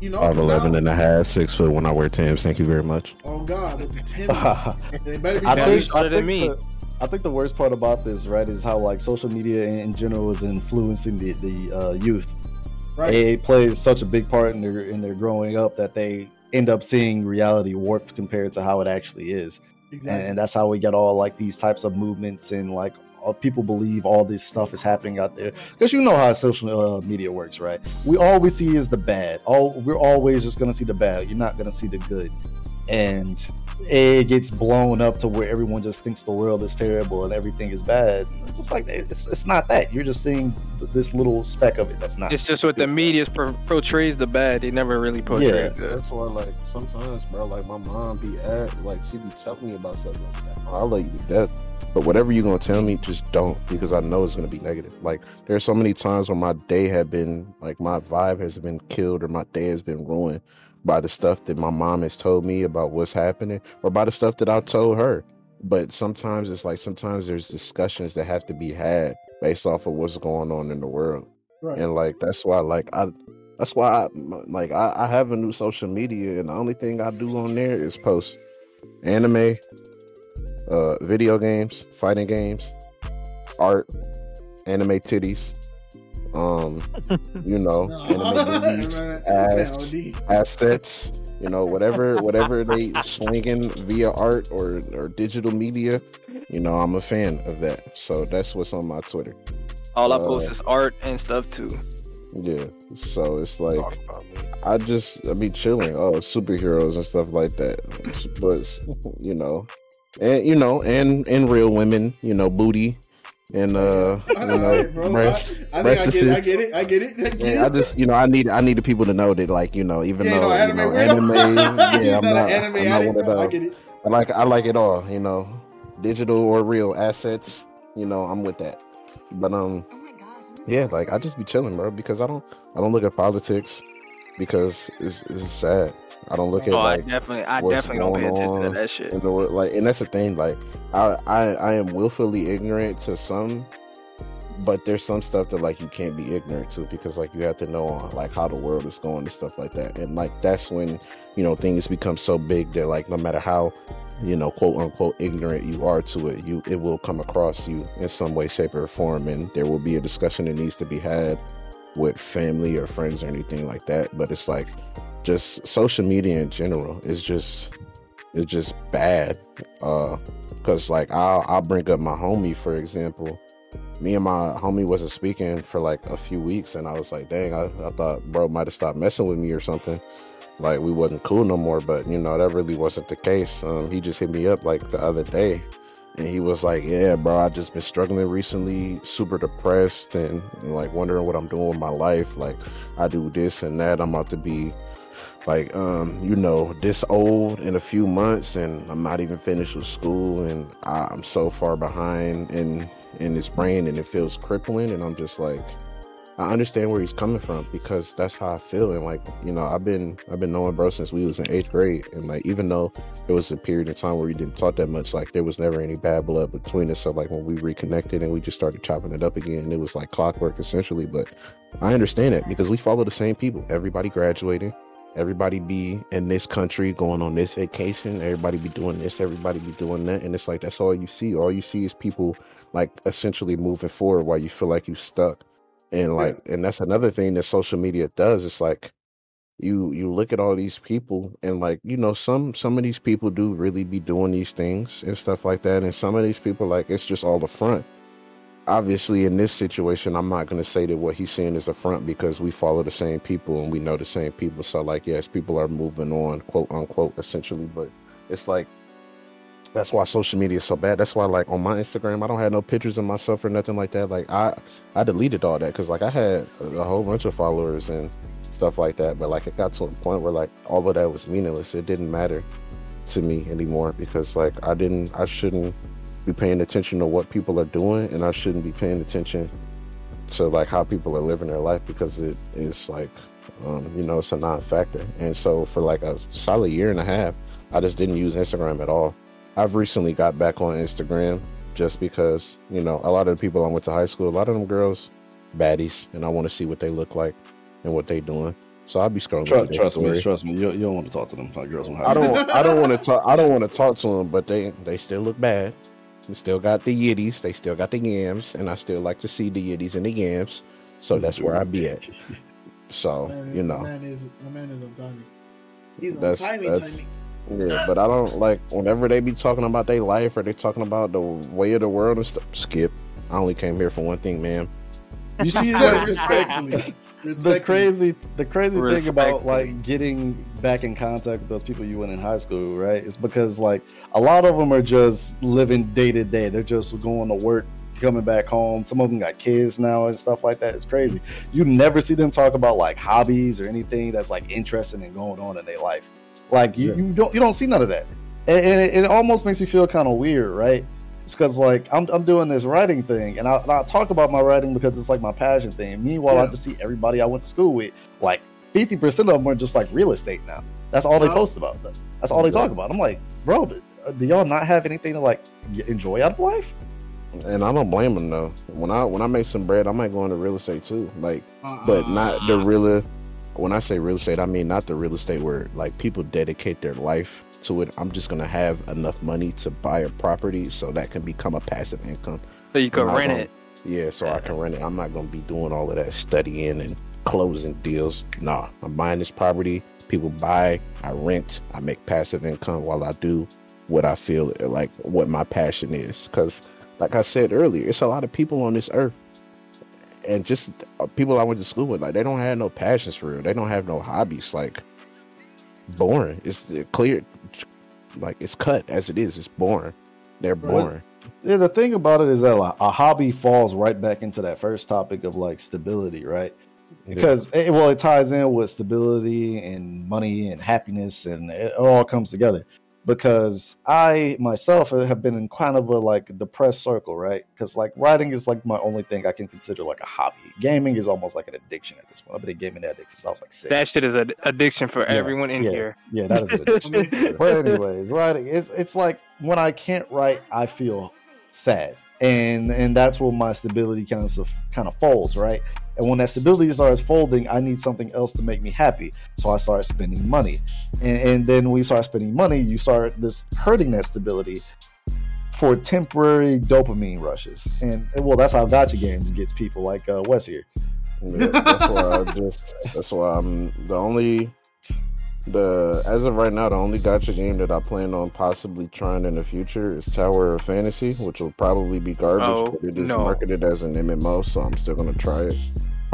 You know, 'cause 5'11 and a half, six foot when I wear Tim's. Thank you very much. Oh God, with the Timbers. they better be I Yeah, think, you Timbers. I, think me. the, I think the worst part about this, right, is how like social media in, in general is influencing the the uh, youth. right. It plays such a big part in their in their growing up that they end up seeing reality warped compared to how it actually is, Exactly. and that's how we get all like these types of movements and like all, people believe all this stuff is happening out there because you know how social uh, media works, right? We all we see is the bad. All we're always just gonna see the bad. You're not gonna see the good, and it gets blown up to where everyone just thinks the world is terrible and everything is bad. It's just like it's, it's not that. You're just seeing this little speck of it. That's not. It's just what the media per- portrays the bad. They never really portray Yeah. the good. That's why, like, sometimes, bro, like, my mom be at, like, she be telling me about stuff like that. I'll let you to death. But whatever you're going to tell me, just don't, because I know it's going to be negative. Like, there's so many times where my day had been, like, my vibe has been killed or my day has been ruined by the stuff that my mom has told me about what's happening or by the stuff that I told her. But sometimes it's like, sometimes there's discussions that have to be had based off of what's going on in the world right. and like that's why like i that's why i like I, I have a new social media and the only thing i do on there is post anime uh video games fighting games art anime titties um, you know, <laughs> anime movies, ass, assets, you know, whatever whatever they swinging via art or or digital media, you know, I'm a fan of that. So that's what's on my Twitter. All I Uh, post is art and stuff too. Yeah. So it's like Talk about me. I just I be chilling. Oh, superheroes and stuff like that. But you know, and you know, and and real women, you know, booty and uh, you know, Alright, bro. I, I breasts, I get, it, I get it. I get it. I get Yeah, I just you know I need I need the people to know that like you know even You ain't though no you anime know anime <laughs> yeah I'm not not, anime I'm not addict, one of bro. I those get it. I like I like it all you know digital or real assets you know I'm with that but um yeah like I just be chilling bro because I don't I don't look at politics because it's it's sad I don't look at Oh, like I definitely, I what's definitely don't pay attention to that shit. the. Like, and that's the thing. Like, I, I, I am willfully ignorant to some, but there's some stuff that like you can't be ignorant to because like you have to know on like how the world is going and stuff like that. And like that's when you know things become so big that like no matter how you know quote unquote ignorant you are to it, you it will come across you in some way, shape, or form, and there will be a discussion that needs to be had with family or friends or anything like that. But it's like just social media in general is just it's just bad. Uh, cause like I'll I'll bring up my homie for example. Me and my homie wasn't speaking for like a few weeks, and I was like, dang, I, I thought bro might have stopped messing with me or something. Like we wasn't cool no more, but you know that really wasn't the case. Um, he just hit me up like the other day, and he was like, "Yeah, bro, I just been struggling recently, super depressed, and, and, like wondering what I'm doing with my life. Like I do this and that. I'm about to be like um you know this old in a few months and i'm not even finished with school and i'm so far behind in in his brain and it feels crippling and i'm just like i understand where he's coming from because that's how i feel and like you know i've been i've been knowing bro since we was in eighth grade and like even though there was a period of time where we didn't talk that much like there was never any bad blood between us. So like when we reconnected and we just started chopping it up again it was like clockwork essentially. But i understand it because we follow the same people. Everybody graduating everybody be in this country going on this vacation. Everybody be doing this. Everybody be doing that. And it's like that's all you see. All you see is people like essentially moving forward while you feel like you stuck. And like and that's another thing that social media does. It's like you you look at all these people and like you know some some of these people do really be doing these things and stuff like that. And some of these people like it's just all the front obviously in this situation i'm not going to say that what he's saying is a front because we follow the same people and we know the same people. So like yes people are moving on quote unquote essentially but it's like that's why social media is so bad. That's why like on my instagram i don't have no pictures of myself or nothing like that. Like i i deleted all that because like i had a, a whole bunch of followers and stuff like that but like it got to a point where like all of that was meaningless. It didn't matter to me anymore because like i didn't i shouldn't be paying attention to what people are doing and I shouldn't be paying attention to like how people are living their life because it is like um, you know it's a non-factor and so for like a solid year and a half I just didn't use Instagram at all I've recently got back on Instagram just because you know a lot of the people I went to high school a lot of them girls baddies and I want to see what they look like and what they doing so I'll be scrolling Trust, trust me, trust me. You, you don't want to talk to them like girls from high I don't. I don't want to talk. I don't want to talk to them, but they they still look bad. They still got the yiddies. They still got the yams, and I still like to see the yiddies and the yams. So that's where I be at. So <laughs> Man, you my know, man is my man is on timing. He's on That's- timing, that's- timing. yeah. But I don't like whenever they be talking about their life or they talking about the way of the world and stuff. Skip. I only came here for one thing, man. You see, Said like, respectfully. The crazy the crazy thing about Respectfully. like getting back in contact with those people you went in high school right is because like a lot of them are just living day to day. They're just going to work coming back home. Some of them got kids now and stuff like that. It's crazy. You never see them talk about like hobbies or anything that's like interesting and going on in their life. Like you, Yeah. you don't you don't see none of that. And, and it, it almost makes me feel kind of weird right it's because like I'm, I'm doing this writing thing and I, and I talk about my writing because it's like my passion thing meanwhile i just see everybody i went to school with like 50% of them are just like real estate now that's all they post about that's all they talk about i'm like bro do, uh, do y'all not have anything to like enjoy out of life And I don't blame them though. When I when I make some bread, I might go into real estate too. Like, Uh-uh. but not the real. When I say real estate, I mean not the real estate where like people dedicate their life to it. I'm just gonna have enough money to buy a property so that can become a passive income. So you can rent it. Yeah, so I can rent it. I'm not gonna be doing all of that studying and closing deals. Nah, I'm buying this property. People buy, I rent, I make passive income while I do what I feel like what my passion is. Cause like I said earlier, it's a lot of people on this earth. And just uh, people I went to school with, like they don't have no passions for real. They don't have no hobbies. Like boring. It's clear, like it's cut as it is. It's boring. They're boring. Yeah, the thing about it is that like, a hobby falls right back into that first topic of like stability, right? Because it, well, it ties in with stability and money and happiness, and it all comes together because I myself uh, have been in kind of a like depressed circle, right? Because like writing is like my only thing I can consider like a hobby. Gaming is almost like an addiction at this point. I've been a gaming addict since I was like six. That shit is an addiction for Yeah, everyone in yeah, here. Yeah, that is an <laughs> addiction. but anyways, writing it's it's like when I can't write, I feel sad, and and that's where my stability kind of kind of folds, right? And when that stability starts folding, I need something else to make me happy. So I start spending money, and, and then when you start spending money, you start this hurting that stability for temporary dopamine rushes. And well, that's how gacha games gets people like uh, Wes here. Yeah, that's why I just that's why I'm the only the as of right now the only gacha game that I plan on possibly trying in the future is Tower of Fantasy, which will probably be garbage, Oh, but it is no. marketed as an MMO, so I'm still gonna try it.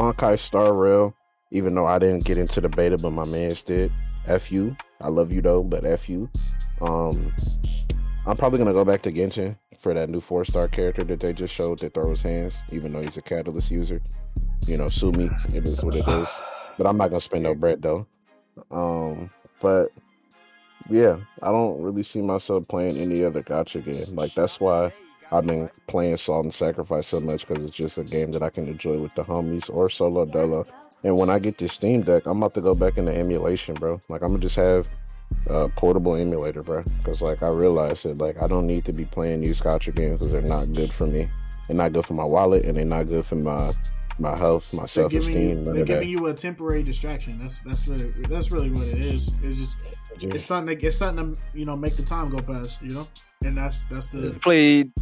Honkai Star Rail, even though I didn't get into the beta, but my mans did. F you. I love you though, but F you. Um I'm probably gonna go back to Genshin for that new four star character that they just showed that throws hands, even though he's a catalyst user. You know, sue me. It is what it is. But I'm not gonna spend no bread though. Um, but yeah, I don't really see myself playing any other gacha game. Like that's why I've been playing Salt and Sacrifice so much because it's just a game that I can enjoy with the homies or solo dolo. And when I get this Steam Deck, I'm about to go back into emulation, bro. Like I'm gonna just have a portable emulator, bro. Because like I realized that like I don't need to be playing these gacha games because they're not good for me. They're not good for my wallet and they're not good for my my health, my self giving you, esteem. they're giving you a temporary distraction. That's that's really that's really what it is. It's just it's something to, it's something to you know make the time go past. You know, and that's that's the Played.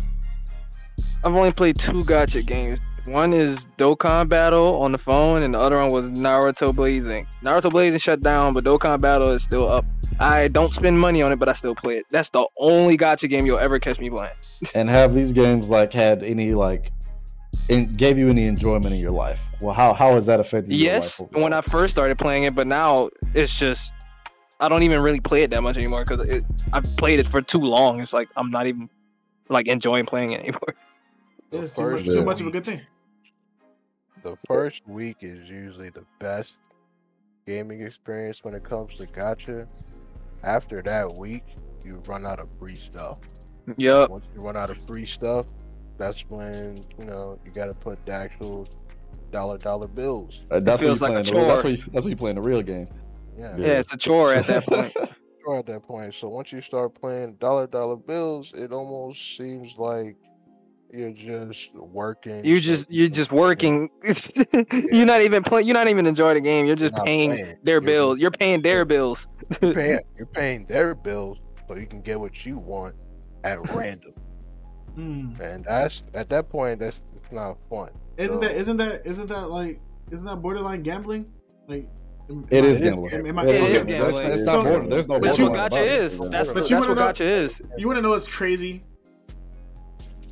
I've only played two gacha games. One is Dokkan Battle on the phone, and the other one was Naruto Blazing. Naruto Blazing shut down, but Dokkan Battle is still up. I don't spend money on it, but I still play it. That's the only gacha game you'll ever catch me playing. <laughs> and have these games like had any like in, gave you any enjoyment in your life? Well, how how has that affected your Yes, when I first started playing it, but now it's just I don't even really play it that much anymore because I've played it for too long. It's like I'm not even like enjoying playing it anymore. <laughs> The it's too, much, too much of a good thing. the first week is usually the best gaming experience when it comes to gacha. After that week, you run out of free stuff. Yup. Once you run out of free stuff, that's when you know you got to put the actual dollar dollar bills. Uh, that's feels when you like a playing the, that's chore. when you, that's when you playing the real game. Yeah, Yeah, it's a chore at that point. <laughs> sure at that point. So once you start playing dollar dollar bills, it almost seems like you're just working. You so just you you're just working. you're not even playing. You're not even enjoying the game. You're just Not paying playing. their You're- bills. You're paying their bills. You're paying, <laughs> you're paying their bills so you can get what you want at random. Mm. And that's at that point that's it's not fun. Isn't So- that isn't that isn't that like isn't that borderline gambling? Like am- It am I- is It is gambling. Am, am It okay. gambling. It's not border. There's no. but you- what gacha about it. is. That's But what, you that's wanna know- gacha is. You want to know what's crazy?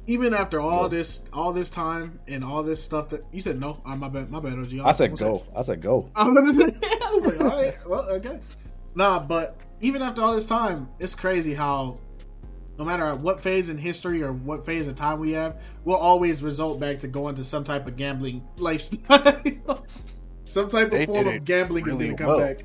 Even after all this, all this time and all this stuff that you said, no, uh, my bad, my bad, OG. I said What's go. I said go. I was, <laughs> I was like, all right, well, okay. Nah, but even after all this time, it's crazy how no matter what phase in history or what phase of time we have, we'll always result back to going to some type of gambling lifestyle. <laughs> some type of They form of gambling really is going to come well. back.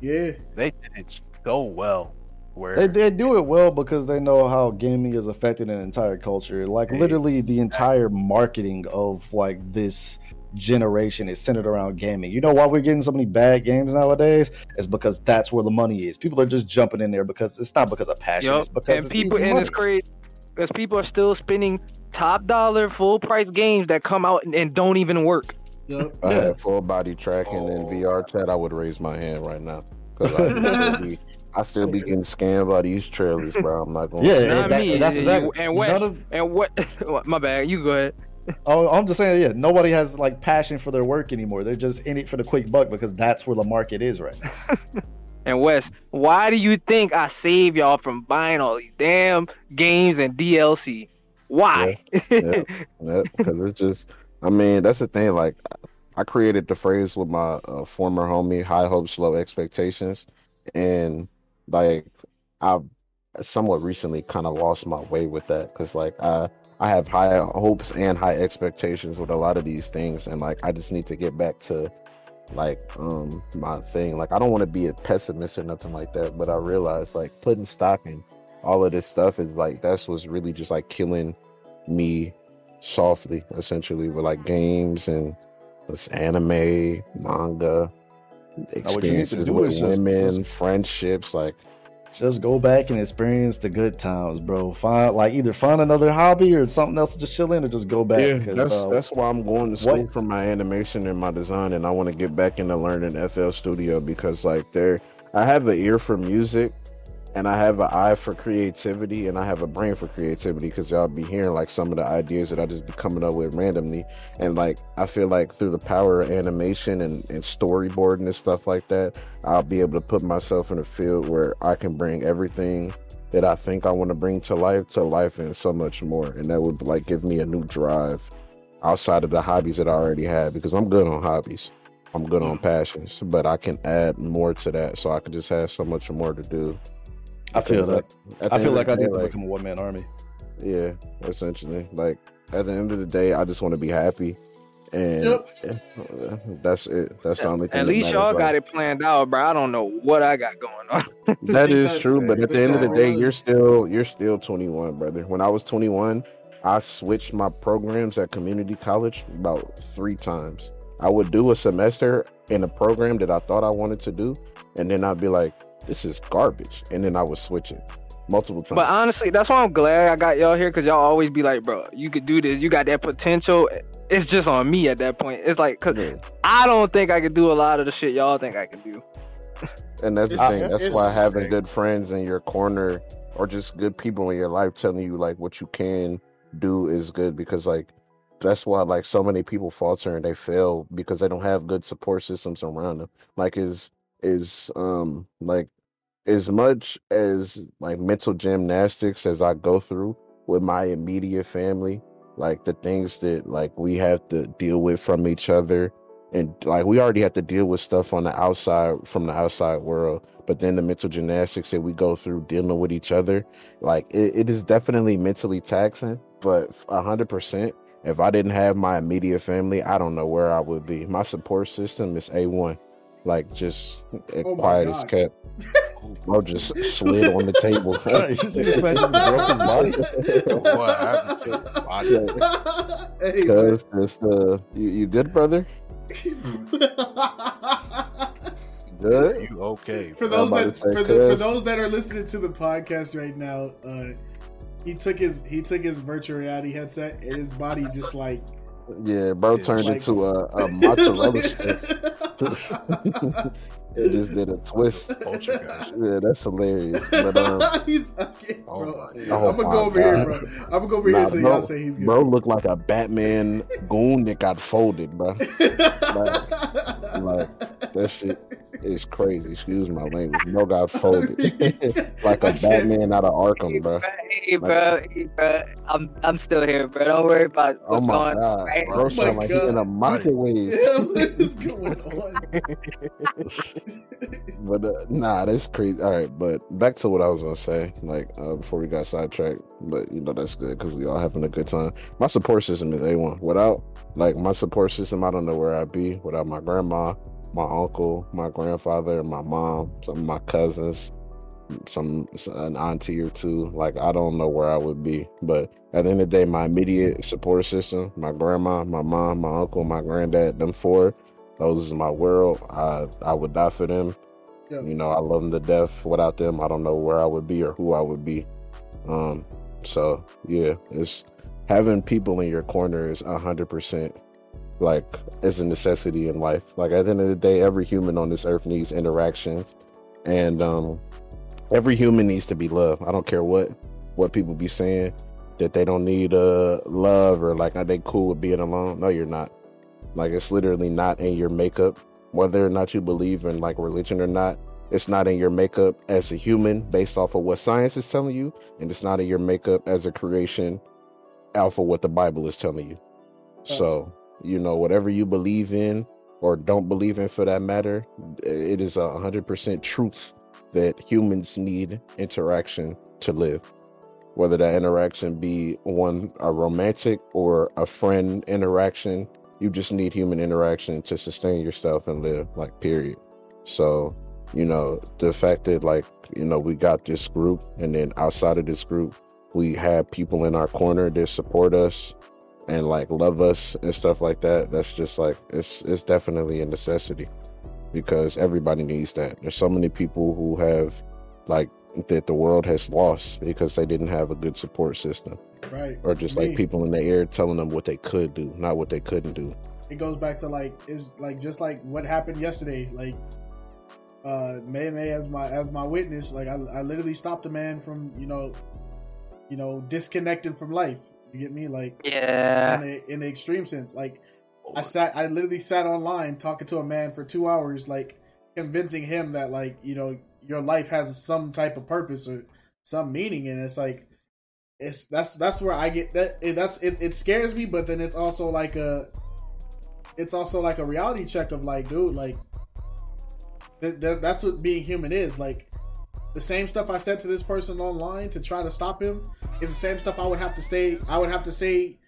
Yeah. They did it so well. Where They, they do it well because they know how gaming is affecting an entire culture. Like Hey. literally the entire marketing of like this generation is centered around gaming. You know why we're getting so many bad games nowadays? It's because that's where the money is. People are just jumping in there because it's not because of passion. Yup. It's because And it's people easy and it's crazy because people are still spending top dollar full price games that come out and, and don't even work. Yep. I had full body tracking in Oh. VR chat, I would raise my hand right now because I, <laughs> still be- I still be getting scammed by these trailers, bro. I'm not going. Yeah, to and Not that- me. that's exactly- And none West of- and <laughs> what? My bad. You go ahead. oh, I'm just saying, yeah, nobody has like passion for their work anymore. They're just in it for the quick buck because that's where the market is right now. <laughs> and Wes, why do you think I save y'all from buying all these damn games and DLC? Why? Yeah, yeah, because it's just. I mean, that's the thing. Like, I created the phrase with my uh, former homie, high hopes, low expectations, and like I've somewhat recently kind of lost my way with that because like I I have high hopes and high expectations with a lot of these things, and like I just need to get back to like um my thing. Like I don't want to be a pessimist or nothing like that, but I realize like putting stock in all of this stuff is like that's what's really just like killing me softly, essentially, with like games and this anime, manga, experiences with women, just, friendships, like just go back and experience the good times, bro. Find like either find another hobby or something else to just chill in, or just go back. Yeah, that's uh, that's why I'm going to school what? for my animation and my design, and I want to get back into learning FL Studio because like there, I have an ear for music, and I have an eye for creativity and I have a brain for creativity because y'all be hearing like some of the ideas that I just be coming up with randomly. And like I feel like through the power of animation and, and storyboarding and stuff like that, I'll be able to put myself in a field where I can bring everything that I think I want to bring to life to life and so much more. And that would like give me a new drive outside of the hobbies that I already have because I'm good on hobbies. I'm good on passions, but I can add more to that so I can just have so much more to do. I feel that. I feel like I need to become a one man army. Yeah, essentially. Like at the end of the day, I just want to be happy, and yep. <laughs> that's it. That's the only thing. At least y'all got it planned out, bro. I don't know what I got going on. <laughs> that is true, but at the end of the day, you're still you're still 21, brother. When I was 21, I switched my programs at community college about three times. I would do a semester in a program that I thought I wanted to do, and then I'd be like, this is garbage. And then I would switch it multiple times. But honestly, that's why I'm glad I got y'all here because y'all always be like, bro, you could do this. You got that potential. It's just on me at that point. It's like, cause yeah. I don't think I could do a lot of the shit y'all think I can do. And that's the thing. That's why having good friends in your corner or just good people in your life telling you like what you can do is good because like that's why like so many people falter and they fail because they don't have good support systems around them. Like is is um like as much as like mental gymnastics as I go through with my immediate family, like the things that like we have to deal with from each other and like we already have to deal with stuff on the outside from the outside world but then the mental gymnastics that we go through dealing with each other like it, it is definitely mentally taxing but 100% if i didn't have my immediate family i don't know where i would be my support system is a1 like just oh quiet as kept. <laughs> Bro just slid on the table. <laughs> you see this man just broke his body. what happened <laughs> Hey, Cause it's the you, you good, brother? <laughs> good. You okay? For those that for, the, for, those that are listening to the podcast right now, uh, he took his he took his virtual reality headset and his body just like yeah, bro turned like... into a, a mozzarella stick. It just did a <laughs> twist. Oh, yeah, that's hilarious. But, um, <laughs> he's okay, oh bro. Oh, I'm gonna go over God. here, bro. I'm gonna go over nah, here until y'all say he's good. Bro looked like a Batman goon that got folded, bro. <laughs> like, like that shit is crazy. Excuse my language. No got folded <laughs> like a <laughs> Batman out of Arkham, bro. Hey, bro, hey, bro. I'm I'm still here, bro. Don't worry about oh what's oh my going God. on. Bro, oh sound like he's in a microwave. Yeah, <laughs> what is going on? but uh, nah, that's crazy. All right, but back to what I was gonna say, like uh, before we got sidetracked. But you know that's good because we all having a good time. My support system is a one. Without like my support system, I don't know where I'd be without my grandma, my uncle, my grandfather, my mom, some of my cousins, some an auntie or two. Like I don't know where I would be. But at the end of the day, my immediate support system, my grandma, my mom, my uncle, my granddad, them four, those is my world. I I would die for them. Yeah. You know, I love them to death. Without them, I don't know where I would be or who I would be. Um, so yeah, it's having people in your corner is a hundred percent like is a necessity in life. Like at the end of the day, every human on this earth needs interactions, and um, every human needs to be loved. I don't care what what people be saying. that they don't need uh love or like are they cool with being alone? No, you're not. Like it's literally not in your makeup, whether or not you believe in like religion or not. It's not in your makeup as a human based off of what science is telling you, and it's not in your makeup as a creation alpha what the Bible is telling you. So, you know, whatever you believe in or don't believe in for that matter, it is a hundred percent truth that humans need interaction to live. Whether that interaction be one a romantic or a friend interaction, you just need human interaction to sustain yourself and live, like period. So, you know, the fact that like, you know, we got this group and then outside of this group, we have people in our corner that support us and like love us and stuff like that. That's just like it's it's definitely a necessity because everybody needs that. There's so many people who have like that the world has lost because they didn't have a good support system. Right. Or just Me. like people in the air telling them what they could do, not what they couldn't do. it goes back to like is like just like what happened yesterday. Like uh May May as my as my witness, like I, I literally stopped a man from, you know, you know, disconnecting from life. You get me? Like Yeah. in the in the extreme sense. Like I sat I literally sat online talking to a man for two hours, like convincing him that like, you know, your life has some type of purpose or some meaning and it's like it's that's that's where I get that it, that's it, it scares me, but then it's also like a it's also like a reality check of like, dude, like th- th- that's what being human is. Like the same stuff I said to this person online to try to stop him is the same stuff I would have to say. I would have to say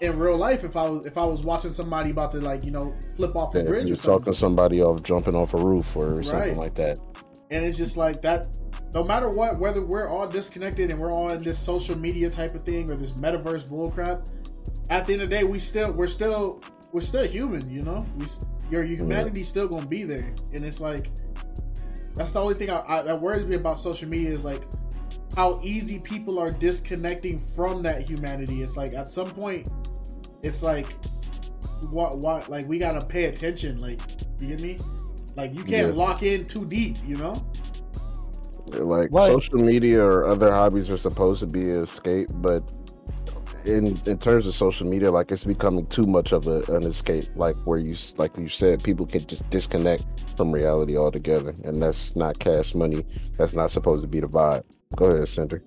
in real life if I was if I was watching somebody about to like you know flip off a Yeah, bridge or you're something. talking somebody off jumping off a roof or something like that. And it's just like that. No matter what, whether we're all disconnected and we're all in this social media type of thing or this metaverse bullcrap, at the end of the day, we still we're still we're still human. You know, we your humanity's still gonna be there, and it's like that's the only thing I, I, that worries me about social media is like how easy people are disconnecting from that humanity. It's like at some point, it's like what what like we gotta pay attention. Like you get me? Like you can't Yeah. lock in too deep. You know? Like Right. social media or other hobbies are supposed to be an escape, but in in terms of social media, like it's becoming too much of a, an escape. Like where you like you said, people can just disconnect from reality altogether, and that's not cash money. That's not supposed to be the vibe. Go ahead, Cinder.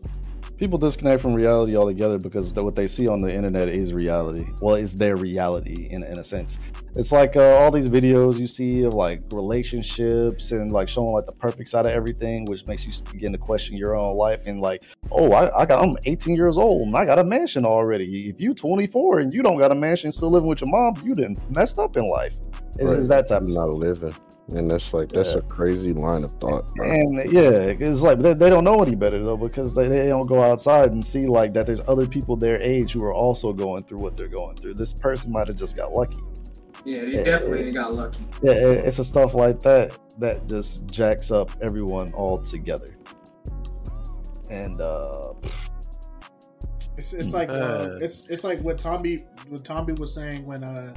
People disconnect from reality altogether because what they see on the internet is reality. Well, it's their reality in, in a sense. It's like uh, all these videos you see of like relationships and like showing like the perfect side of everything, which makes you begin to question your own life and like, oh, I, I got I'm 18 years old and I got a mansion already. If you 24 and you don't got a mansion, still living with your mom, you didn't messed up in life. It's, Right. it's that type of I'm stuff. not living, and that's like that's Yeah. a crazy line of thought. bro. And yeah, it's like they, they don't know any better though because they, they don't go outside and see like that there's other people their age who are also going through what they're going through. This person might have just got lucky. Yeah, they Yeah, definitely yeah. got lucky. Yeah, it- it's a stuff like that that just jacks up everyone all together. And uh It's it's like uh, Uh. it's it's like what Tommy what Tommy was saying when uh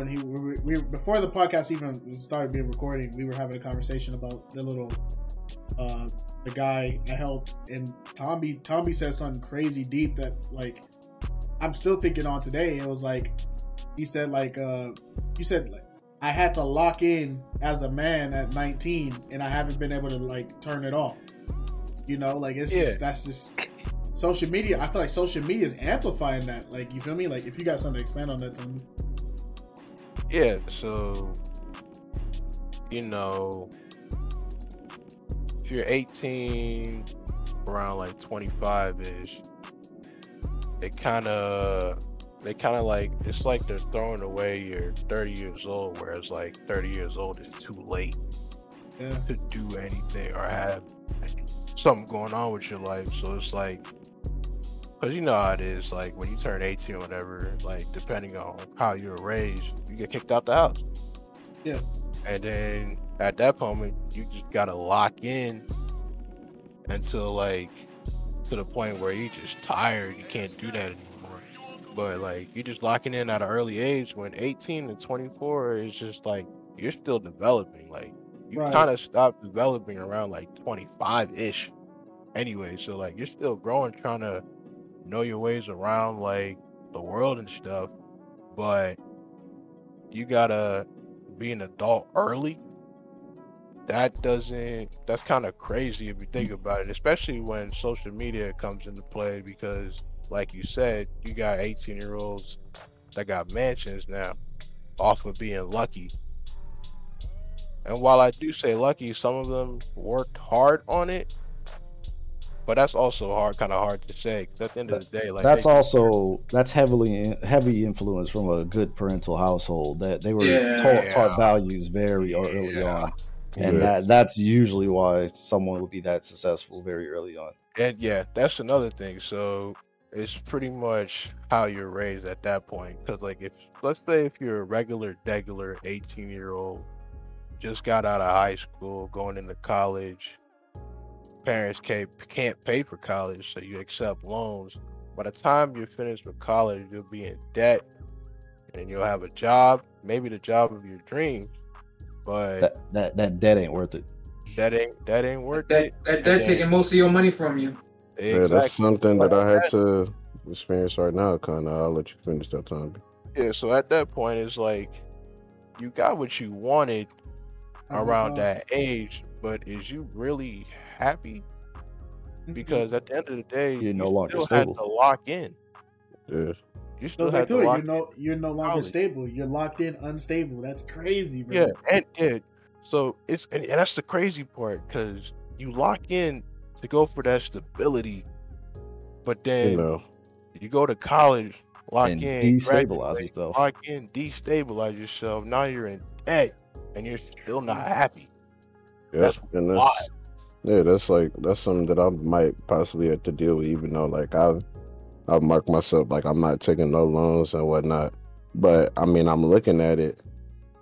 when he we, we before the podcast even started being recording, we were having a conversation about the little uh the guy I helped and Tommy Tommy said something crazy deep that like I'm still thinking on today. It was like he said like uh you said like I had to lock in as a man at 19 and I haven't been able to like turn it off. You know, like it's Yeah. just that's just social media. I feel like social media is amplifying that. Like you feel me? Like if you got something to expand on that, Tommy. Yeah, so you know, if you're 18, around like 25 ish, they kind of, they kind of like, it's like they're throwing away your 30 years old, whereas like 30 years old is too late Yeah. to do anything or have something going on with your life. So it's like, because you know how it is, like when you turn 18 or whatever, like depending on how you were raised, you get kicked out the house. Yeah. And then at that moment, you just gotta lock in until like to the point where you just tired, you can't do that anymore. But like you're just locking in at an early age when 18 to 24 is just like you're still developing. Like you Right. kind of stop developing around like 25 ish anyway. So like you're still growing, trying to know your ways around like the world and stuff, but you gotta be an adult early. That doesn't. That's kind of crazy if you think mm. about it, especially when social media comes into play. Because, like you said, you got 18 year olds that got mansions now off of being lucky. And while I do say lucky, some of them worked hard on it, but that's also hard, kind of hard to say. Because at the end of the day, like that's they- also that's heavily heavy influence from a good parental household that they were Yeah. taught, Yeah. taught values very early Yeah. on and Yeah. that that's usually why someone would be that successful very early on and yeah, that's another thing. So it's pretty much how you're raised at that point. Because like if let's say if you're a regular, regular 18 year old, just got out of high school, going into college, parents can't can't pay for college, so you accept loans. By the time you're finished with college, you'll be in debt, and you'll have a job, maybe the job of your dreams, but that that, that debt ain't worth it that ain't that ain't worth That it. that that taking most of your money from you. Yeah, that's Exactly. something that I had to experience right now. Kind of. I'll let you finish that time. Yeah, so at that point, it's like you got what you wanted around that age, but is you really happy? Mm-hmm. Because at the end of the day, You're you no longer still had stable. to lock in. Yeah. You still Go back had to to it. lock You're no, you're no longer College. stable. You're locked in, unstable. That's crazy, bro. Yeah, and yeah, so it's and, and that's the crazy part because you lock in to go for that stability, but then You know. you go to college, lock and in, destabilize yourself lock in, destabilize yourself. Now you're in debt, and you're still not happy. Yeah. That's and that's wild. yeah. That's like that's something that I might possibly have to deal with. Even though like I've I've marked myself like I'm not taking no loans and whatnot. But I mean, I'm looking at it.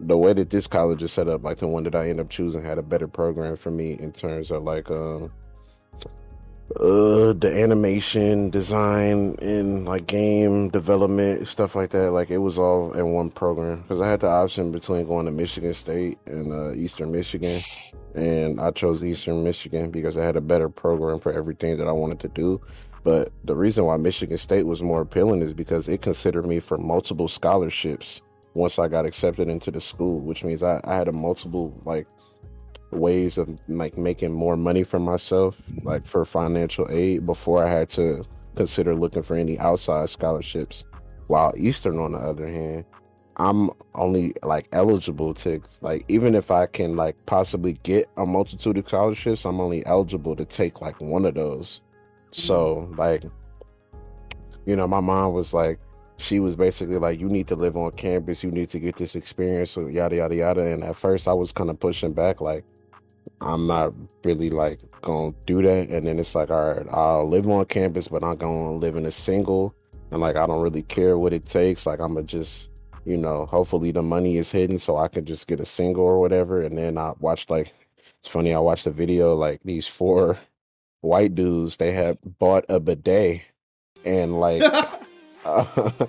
The way that this college is set up, like the one that I end up choosing, had a better program for me in terms of like um uh the animation design and like game development stuff like that like it was all in one program because i had the option between going to michigan state and uh, eastern michigan and i chose eastern michigan because i had a better program for everything that i wanted to do. But the reason why michigan state was more appealing is because it considered me for multiple scholarships once i got accepted into the school which means i, I had a multiple like ways of like making more money for myself like for financial aid before i had to consider looking for any outside scholarships while eastern on the other hand i'm only like eligible to like even if i can like possibly get a multitude of scholarships i'm only eligible to take like one of those. So mm-hmm. like you know my mom was like she was basically like you need to live on campus. You need to get this experience so yada yada yada. And at first i was kind of pushing back like i'm not really like gonna do that. And then it's like all right i'll live on campus but i'm gonna live in a single and like i don't really care what it takes. Like i'm gonna just you know hopefully the money is hidden so i can just get a single or whatever and then i watched like it's funny i watched a video like these four white dudes they had bought a bidet and like <laughs> uh,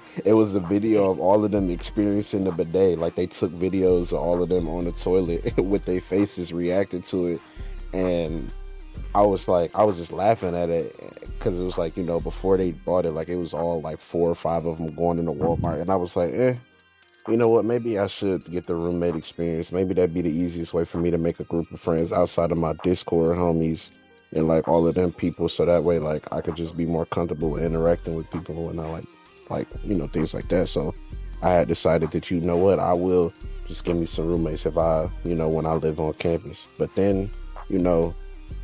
<laughs> it was a video of all of them experiencing the bidet. Like they took videos of all of them on the toilet <laughs> with their faces reacting to it, and I was like, I was just laughing at it because it was like you know before they bought it, like it was all like four or five of them going into Walmart, and I was like, eh. You know what? Maybe I should get the roommate experience. Maybe that'd be the easiest way for me to make a group of friends outside of my Discord homies and like all of them people. So that way, like I could just be more comfortable interacting with people and I like like you know things like that so i had decided that you know what i will just give me some roommates if i you know when i live on campus but then you know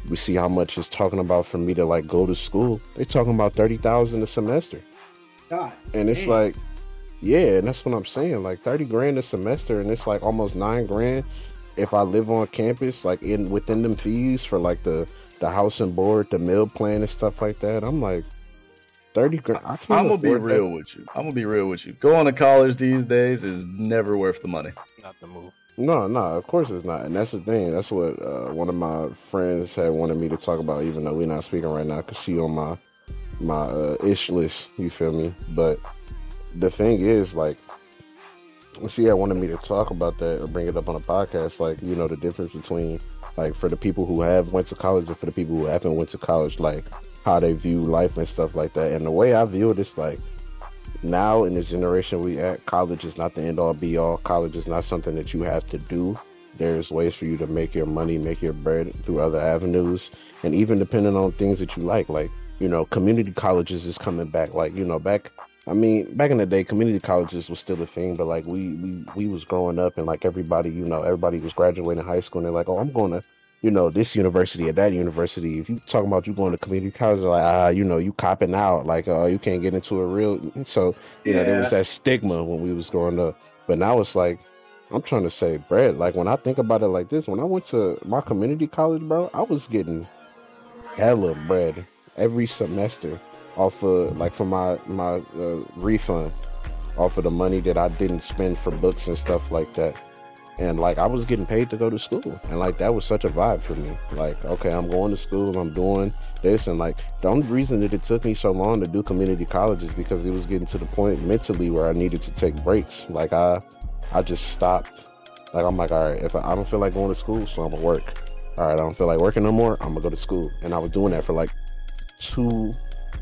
we see how much it's talking about for me to like go to school they're talking about 30000 a semester God. and it's like yeah and that's what i'm saying like 30 grand a semester and it's like almost nine grand if i live on campus like in within them fees for like the the house and board the meal plan and stuff like that i'm like 30 grand I can't I'm gonna be afford that. real with you. I'm gonna be real with you. Going to college these days is never worth the money. Not the move. No, no, of course it's not, and that's the thing. That's what uh, one of my friends had wanted me to talk about, even though we're not speaking right now, because she on my my uh, ish list. You feel me? But the thing is, like, she had wanted me to talk about that or bring it up on a podcast. Like, you know, the difference between like for the people who have went to college and for the people who haven't went to college. Like, how they view life and stuff like that. And the way I view it is like now in this generation we at, college is not the end all be all. College is not something that you have to do. There's ways for you to make your money, make your bread through other avenues, and even depending on things that you like. Like you know, community colleges is coming back. Like you know, back I mean, back in the day, community colleges was still a thing, but like we we we was growing up and like everybody, you know, everybody was graduating high school and they're like, oh, I'm going to, you know, this university or that university. If you talking about you going to community college, like ah, you know, you copping out, like uh, you can't get into a real. So you know, there was that stigma when we was growing up, but now it's like. I'm trying to say, bread. Like when I think about it like this, when I went to my community college, bro, I was getting hella bread every semester off of like for my my uh, refund off of the money that I didn't spend for books and stuff like that. And like I was getting paid to go to school, and like that was such a vibe for me. Like, okay, I'm going to school, I'm doing this, and like the only reason that it took me so long to do community college is because it was getting to the point mentally where I needed to take breaks. Like I, I just stopped. Like I'm like, all right, if I, I don't feel like going to school, so I'm gonna work. All right, I don't feel like working no more. I'm gonna go to school, and I was doing that for like two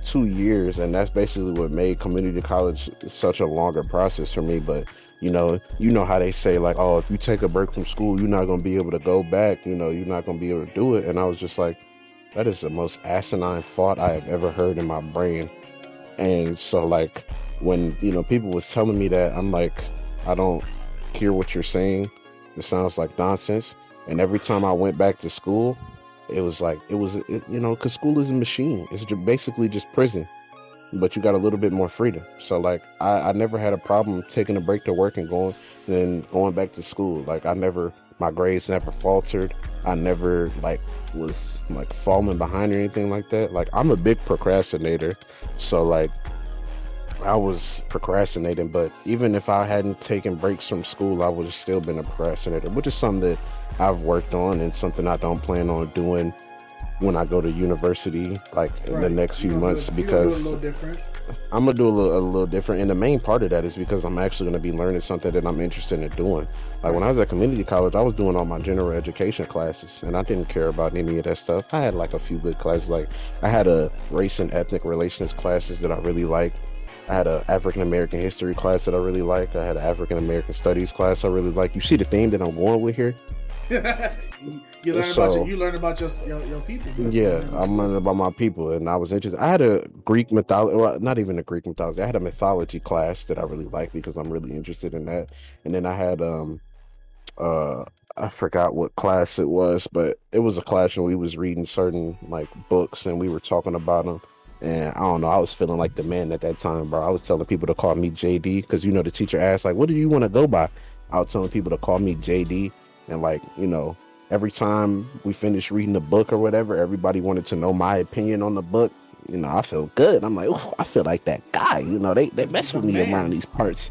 two years, and that's basically what made community college such a longer process for me. But you know, you know how they say like, oh, if you take a break from school, you're not gonna be able to go back. You know, you're not gonna be able to do it. And I was just like, that is the most asinine thought I have ever heard in my brain. And so like when you know people was telling me that, I'm like, I don't hear what you're saying. It sounds like nonsense. And every time I went back to school, it was like it was it, you know because school is a machine. It's basically just prison but you got a little bit more freedom. So like I, I never had a problem taking a break to work and going then going back to school. Like i never my grades never faltered. I never like was like falling behind or anything like that. Like i'm a big procrastinator. So like I was procrastinating, but even if I hadn't taken breaks from school, I would have still been a procrastinator, which is something that I've worked on and something I don't plan on doing when I go to university, like in the next few months, do, because I'm gonna do a little, a little different. And the main part of that is because I'm actually gonna be learning something that I'm interested in doing. Like when I was at community college, I was doing all my general education classes, and I didn't care about any of that stuff. I had like a few good classes, like I had a race and ethnic relations classes that I really liked. I had an African American history class that I really like. I had an African American studies class I really like. You see the theme that I'm going with here? <laughs> you learn so, about your, you learn about your your, your people. Yeah, I'm learning about my people, and I was interested. I had a Greek mythology, well, not even a Greek mythology. I had a mythology class that I really liked because I'm really interested in that. And then I had um uh I forgot what class it was, but it was a class where we was reading certain like books and we were talking about them. And I don't know, I was feeling like the man at that time, bro. I was telling people to call me JD because you know the teacher asked like, "What do you want to go by?" I was telling people to call me JD and like you know every time we finished reading the book or whatever everybody wanted to know my opinion on the book. You know i feel good. I'm like i feel like that guy. You know they, they mess with me around these parts.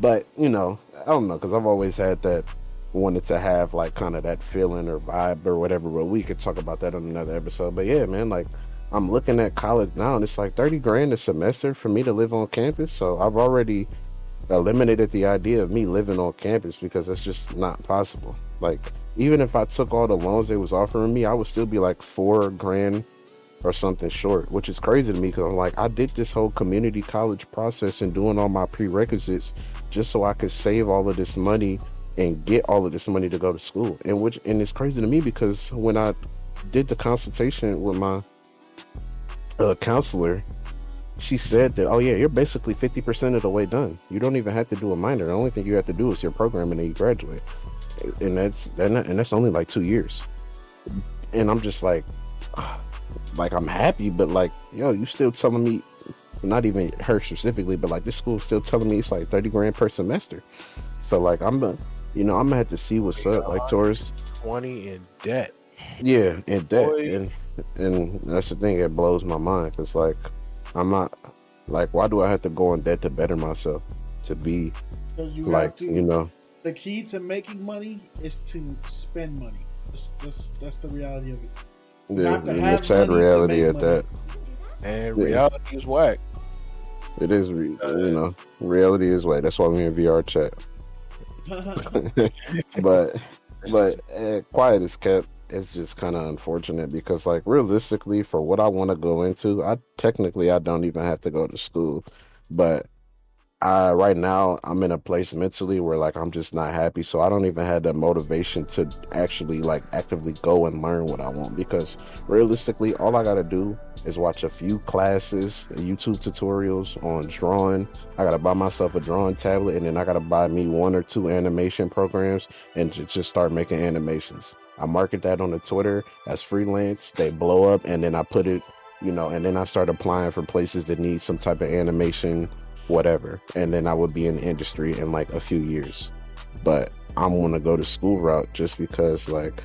But you know i don't know because i've always had that wanted to have like kind of that feeling or vibe or whatever but we could talk about that on another episode. But yeah man like i'm looking at college now and it's like 30 grand a semester for me to live on campus. So i've already eliminated the idea of me living on campus because that's just not possible like, even if I took all the loans they was offering me, I would still be like four grand or something short, which is crazy to me because I'm like, I did this whole community college process and doing all my prerequisites just so I could save all of this money and get all of this money to go to school. And which and it's crazy to me because when I did the consultation with my uh, counselor, she said that, oh yeah, you're basically 50% of the way done. You don't even have to do a minor. The only thing you have to do is your program and then you graduate and that's and that's only like two years. And i'm just like <sighs> like i'm happy but like yo you still telling me not even her specifically but like this school's still telling me it's like 30 grand per semester. So like i'm you know i'm gonna have to see what's up like towards 20 in debt. Yeah in debt. And and that's the thing that blows my mind because like i'm not like why do i have to go in debt to better myself to be you like you know the key to making money is to spend money. That's, that's, that's the reality of it. You yeah, the sad reality at that. And reality is whack. It is, you know, reality is whack. That's why we in VR chat. <laughs> <laughs> but, but uh, quiet is kept. it's just kind of unfortunate because like realistically for what I want to go into, I technically I don't even have to go to school, but I right now I'm in a place mentally where like I'm just not happy, so I don't even have that motivation to actually like actively go and learn what I want because realistically all I got to do is watch a few classes, YouTube tutorials on drawing. I got to buy myself a drawing tablet and then I got to buy me one or two animation programs and just start making animations. I market that on the Twitter as freelance. They blow up, and then I put it, you know, and then I start applying for places that need some type of animation, whatever. And then I would be in the industry in like a few years. But I'm gonna go the school route just because, like,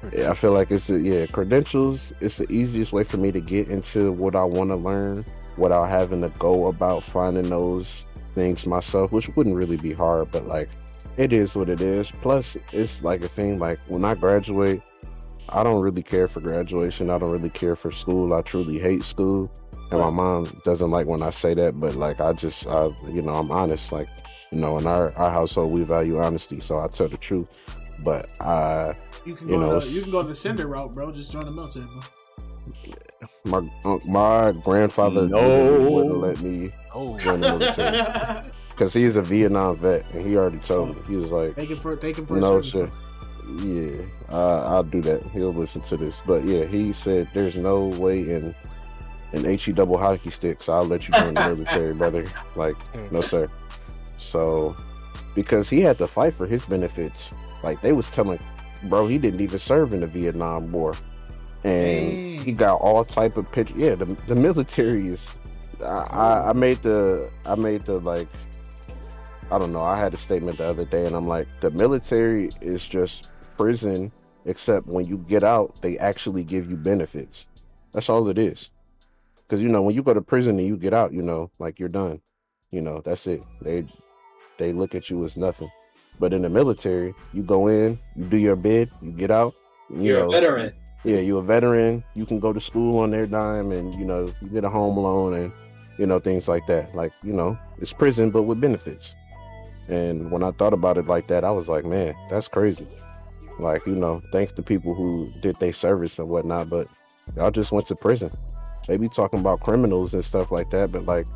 hmm. I feel like it's a, yeah, credentials. It's the easiest way for me to get into what I want to learn without having to go about finding those things myself, which wouldn't really be hard. But like, it is what it is. Plus, it's like a thing. Like when I graduate, I don't really care for graduation. I don't really care for school. I truly hate school, and my mom doesn't like when I say that. But like, I just, I, you know, I'm honest. Like, you know, in our our household, we value honesty, so I tell the truth. But I, You can You go. know, the, you can go the Cinder route, bro. Just join the military, bro. my uh, my grandfather No. wouldn't let me Oh, join the military <laughs> because he's a Vietnam vet, and he already told me he was like, Take it for take it for No a shit. Yeah, uh, I'll do that. He'll listen to this. But yeah, he said there's no way in an HE double hockey stick, so I'll let you join the military, brother. Like, hmm. no sir. So because he had to fight for his benefits. Like they was telling, bro, he didn't even serve in the Vietnam War, and he got all type of pictures. Yeah, the the military is. I I made the I made the like I don't know. I had a statement the other day, and I'm like, the military is just prison, except when you get out, they actually give you benefits. That's all it is. Because you know, when you go to prison and you get out, you know, like you're done. You know, that's it. They they look at you as nothing. But in the military, you go in, you do your bid, you get out. You You're know, a veteran. yeah, you're a veteran. You can go to school on their dime, and you know you get a home loan, and you know things like that. Like you know, it's prison but with benefits. And when I thought about it like that, I was like, man, that's crazy. Like you know, thanks to people who did their service and whatnot, but y'all just went to prison. They be talking about criminals and stuff like that, but like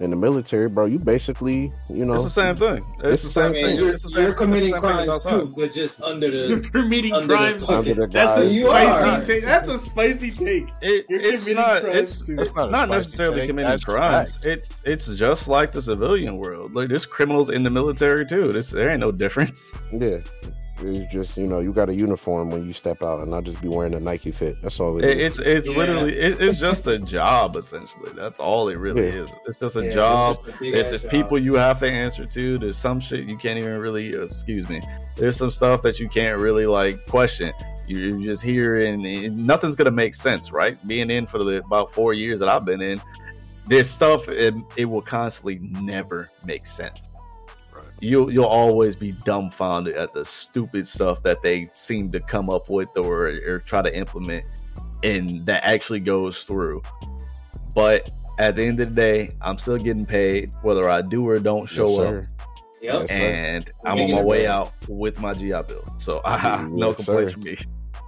in the military, bro, you basically, you know, It's the same thing. It's, It's the the same I thing. you're, same- you're committing same thing as crimes outside. too, but just under You're the. committing Under crimes. fucking- under the That's a guise- are. spicy take. That's a spicy take. It, You're it's committing not. crimes, It's, too. it's not not necessarily take, committing that's crimes. fact. It's it's just like the civilian world. Like there's criminals in the military too. This there ain't no difference. yeah. It's just you know you got a uniform when you step out, and not just be wearing a Nike fit. That's all it It, is. it's it's Yeah. literally it, it's just a job essentially. That's all it really Yeah. is. It's just a Yeah, it's job. just a There's just job. people you have to answer to. There's some shit you can't even really. Excuse me. There's some stuff that you can't really like question. You're just hear and, and nothing's gonna make sense, right? Being in for the about four years that I've been in, there's stuff it, it will constantly never make sense. You'll you'll always be dumbfounded at the stupid stuff that they seem to come up with or or try to implement, and that actually goes through. But at the end of the day, I'm still getting paid whether I do or don't show Yes, up. Yep. Yes, and We're I'm on my way out with my GI Bill. So <laughs> no Yes, complaints sir. from me.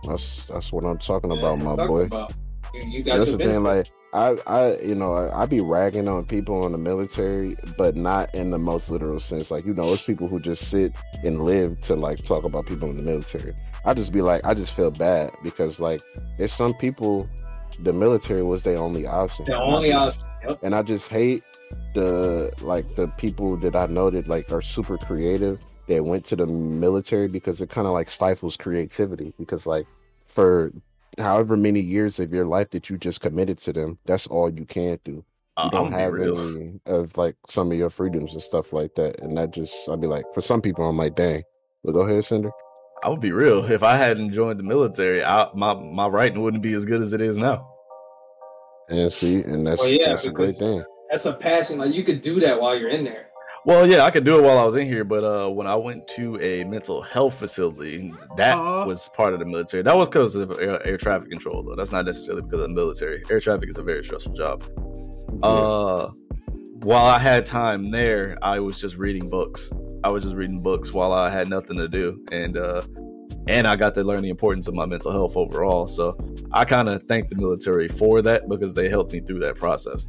That's that's what I'm talking Yeah, about, my talking boy. about. You, you got That's your the thing. Like I, I, you know, I, I be ragging on people in the military, but not in the most literal sense. Like you know, it's people who just sit and live to like talk about people in the military. I just be like, I just feel bad because like there's some people, the military was their only option. The only just- option. Yep. and I just hate the like the people that I know that like are super creative that went to the military because it kind of like stifles creativity because like for however many years of your life that you just committed to them, that's all you can do. You I'm don't have real. any of like some of your freedoms and stuff like that, and that just I'd be like, for some people, I'm like, dang. But go ahead, Cinder. I would be real. If I hadn't joined the military, I, my my writing wouldn't be as good as it is now. And see, and that's Well, yeah, that's a great thing. That's a passion. Like you could do that while you're in there. Well, yeah, I could do it while I was in here, but uh, when I went to a mental health facility, that Aw. was part of the military. That was because of air, air traffic control, though. That's not necessarily because of the military. Air traffic is a very stressful job. Uh, while I had time there, I was just reading books. I was just reading books while I had nothing to do, and uh, and I got to learn the importance of my mental health overall. So I kind of thank the military for that because they helped me through that process.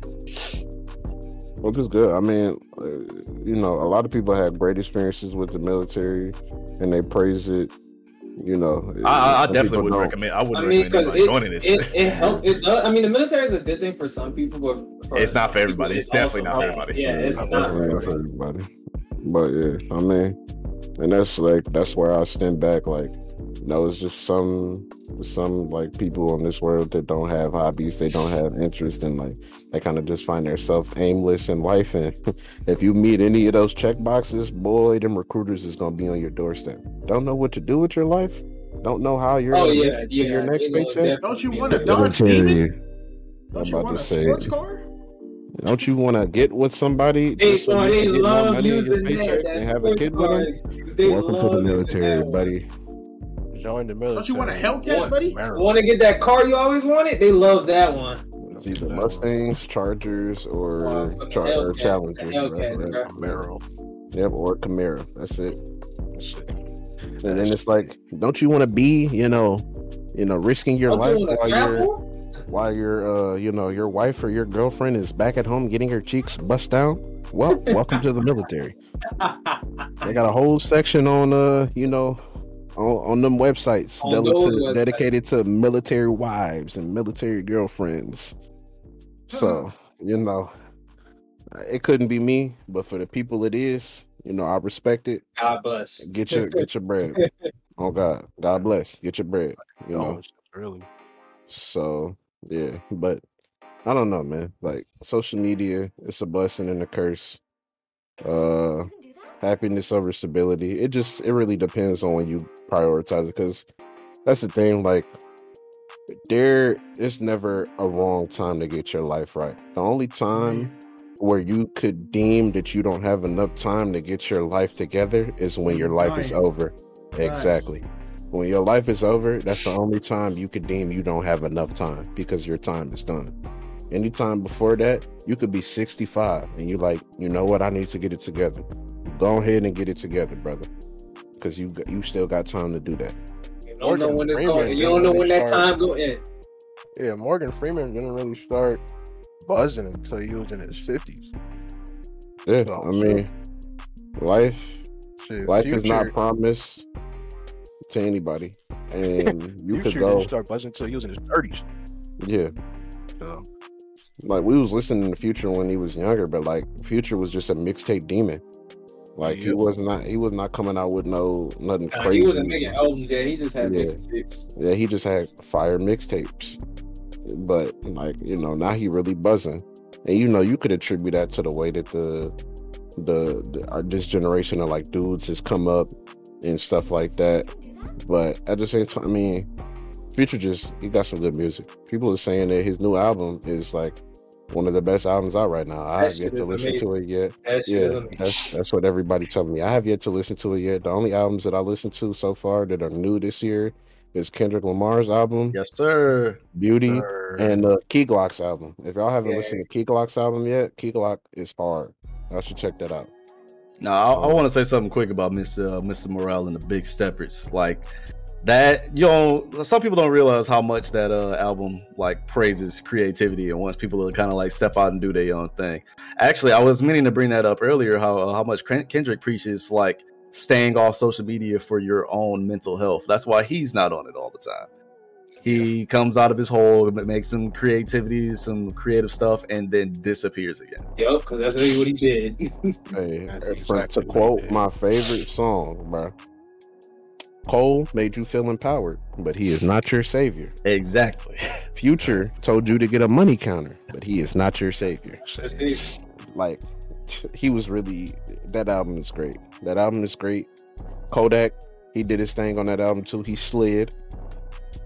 Well, it's good. I mean, uh, you know, a lot of people had great experiences with the military, and they praise it. You know, I, I, I definitely would don't. recommend. I would I mean, recommend because anybody joining it, this. it, it help. It does. I mean, the military is a good thing for some people, but for It's not for some people, everybody. It's definitely not for everybody. Yeah, it's Not not for for everybody. everybody. But yeah, I mean, and that's like that's where I stand back. Like, no, it's just some some like people in this world that don't have hobbies, they don't have interest, and like they kind of just find themselves aimless in life. And <laughs> if you meet any of those check boxes, boy, them recruiters is gonna be on your doorstep. Don't know what to do with your life. Don't know how you're Oh gonna yeah, yeah. your next they gonna paycheck. Don't you want a. Dodge Demon? Don't you want to a say, sports car? don't you want to get with somebody They, just so oh, you they get more love money in your using that. paycheck That and have a sports kid with them? cars, 'cause they Welcome to the love using military, that. buddy. Join the military. Don't you want a Hellcat, What? buddy? Want to get that car you always wanted? They love that one. It's either Mustangs, Chargers, or Oh, fucking Char- or Hellcat, Challengers. Hellcat, right, right. Camaro. Yep, or Camaro. That's it. That's it. And then it's like, don't you want to be, you know, you know, risking your Don't life you while to you're while your uh, you know, your wife or your girlfriend is back at home getting her cheeks bust down? Well, welcome to the military. <laughs> They got a whole section on uh, you know, on, on them websites On deli- those to- websites. dedicated to military wives and military girlfriends. So, you know, it couldn't be me, but for the people it is, you know, I respect it. God bless. Get your get your bread. <laughs> Oh God, God bless. Get your bread. You know. Oh, really? So yeah, but I don't know, man. Like social media, it's a blessing and a curse. Uh, happiness over stability. It just it really depends on when you prioritize it. Because that's the thing. Like there is never a wrong time to get your life right. The only time mm-hmm. where you could deem that you don't have enough time to get your life together is when your life is over. Exactly. When your life is over, that's the only time you could deem you don't have enough time because your time is done. Anytime before that, you could be 65 and you're like, you know what, I need to get it together. Go ahead and get it together, brother. Because you you still got time to do that. You don't know when it's Freeman going. You don't know really when that start- time go in. Yeah, Morgan Freeman didn't really start buzzing until he was in his fifties. Yeah, Oh, I sure. mean, life Shit, life is not promised to anybody, and <laughs> you could go, didn't start buzzing until he was in his thirties. yeah. So Like we was listening to Future when he was younger, but like Future was just a mixtape demon. Like he was not, he was not coming out with no nothing Nah, crazy. he wasn't making albums yet. He just had Yeah. mixtapes. Yeah, he just had fire mixtapes. But like, you know, now he really buzzing. And you know, you could attribute that to the way that the the, the uh, this generation of like dudes has come up and stuff like that. But at the same time, I mean, Future just he got some good music. People are saying that his new album is like one of the best albums out right now. I That have yet to is listen to it yet. That Yeah, that's that's what everybody telling me. I have yet to listen to it yet. The only albums that I listened to so far that are new this year is Kendrick Lamar's album, Yes, sir. Beauty, or- and uh, Key Glock's album. If y'all haven't Yeah. listened to Key Glock's album yet, Key Glock is hard. Y'all should check that out. Now, I, I want to say something quick about Mr. Uh, Mr. Morale and the Big Steppers. Like that, you know, some people don't realize how much that uh, album like praises creativity and wants people to kind of like step out and do their own thing. Actually, I was meaning to bring that up earlier. How uh, how much Kendrick preaches like staying off social media for your own mental health. That's why he's not on it all the time. He comes out of his hole, ma- makes some creativity, some creative stuff, and then disappears again. yep because that's really what he did. Hey, That's for, exactly to quote my favorite song, bro. Cole made you feel empowered, but he is not your savior. Exactly. Future told you to get a money counter, but he is not your savior. Like, <laughs> he was really that album is great. That album is great. Kodak, he did his thing on that album too. He slid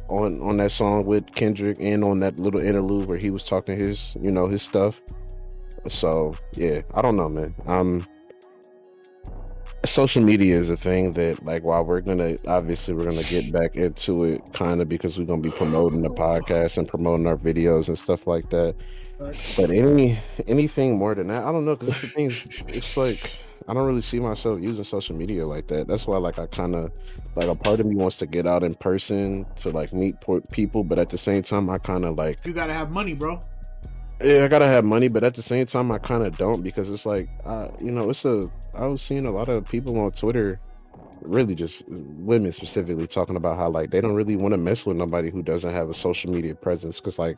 on on that song with Kendrick and on that little interlude where he was talking his, you know, his stuff. So yeah, I don't know, man. Um, social media is a thing that, like, while we're gonna obviously we're gonna get back into it, kind of because we're gonna be promoting the podcast and promoting our videos and stuff like that. But any anything more than that, I don't know. Because it's like I don't really see myself using social media like that. That's why, like, I kind of like a part of me wants to get out in person to like meet people, but at the same time, I kind of like you gotta have money, bro. Yeah, I gotta have money, but at the same time, I kind of don't because it's like, uh, you know, it's a. I was seeing a lot of people on Twitter, really just women specifically, talking about how like they don't really want to mess with nobody who doesn't have a social media presence because like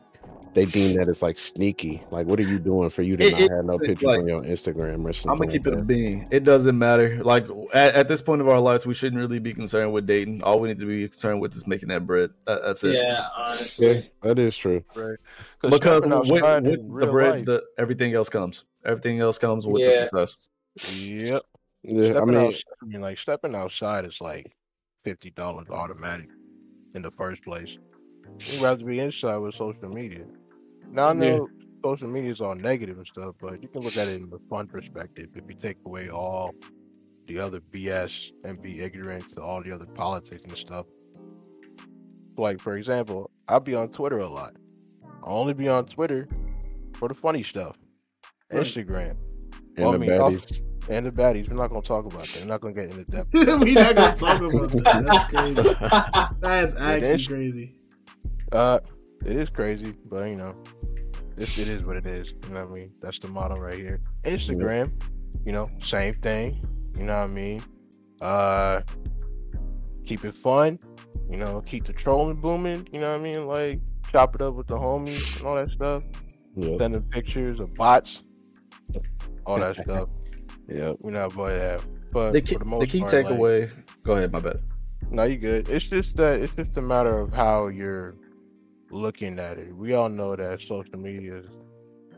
they deem that it's like sneaky. Like, what are you doing for you to It- not it- have no it's pictures like- on your Instagram or something? I'm gonna keep like it a that? being. It doesn't matter. Like at, at this point of our lives, we shouldn't really be concerned with dating. All we need to be concerned with is making that bread. That, that's it. Yeah, honestly. Yeah, that is true. Right. Because with, with the bread, life- the, everything else comes. Everything else comes with Yeah. the success. Yep. Yeah, I mean, outside, I mean, like stepping outside is like fifty dollars automatic in the first place. You'd rather be inside with social media. Now I know social media is all negative and stuff, but you can look at it in the fun perspective. If you take away all the other BS and be ignorant to all the other politics and stuff. Like for example, I'll be on Twitter a lot. I only be on Twitter for the funny stuff. Instagram and Well, the I mean, also- baddies. and the baddies. We're not gonna talk about that. We're not gonna get into depth. <laughs> We're not gonna talk about that. That's <laughs> crazy. That's <laughs> actually crazy. Uh, it is crazy, but you know, it's, it is what it is. You know what I mean? That's the motto right here. Instagram, you know, same thing. You know what I mean? Uh, keep it fun. You know, keep the trolling booming. You know what I mean? Like chop it up with the homies and all that stuff. Yep. Sending pictures of bots, all that <laughs> stuff. yeah, we know, but yeah. But The for key, the, the most key part, like- takeaway. Go ahead, my bad. No, you good. It's just that it's just a matter of how you're looking at it. We all know that social media is,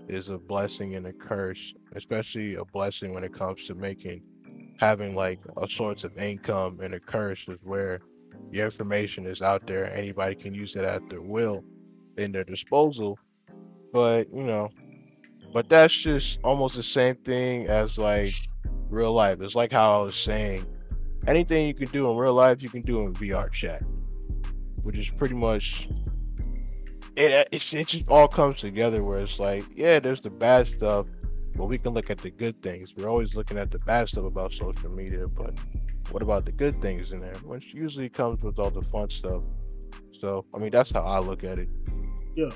is a blessing and a curse, especially a blessing when it comes to making having like a source of income and a curse is where your information is out there. Anybody can use it at their will in their disposal. But you know, but that's just almost the same thing as like real life. It's like how I was saying anything you can do in real life, you can do in VR chat, which is pretty much it. It, it just all comes together where it's like, yeah, there's the bad stuff, but we can look at the good things. We're always looking at the bad stuff about social media, but what about the good things in there? Which usually comes with all the fun stuff. So, I mean, that's how I look at it. Yeah.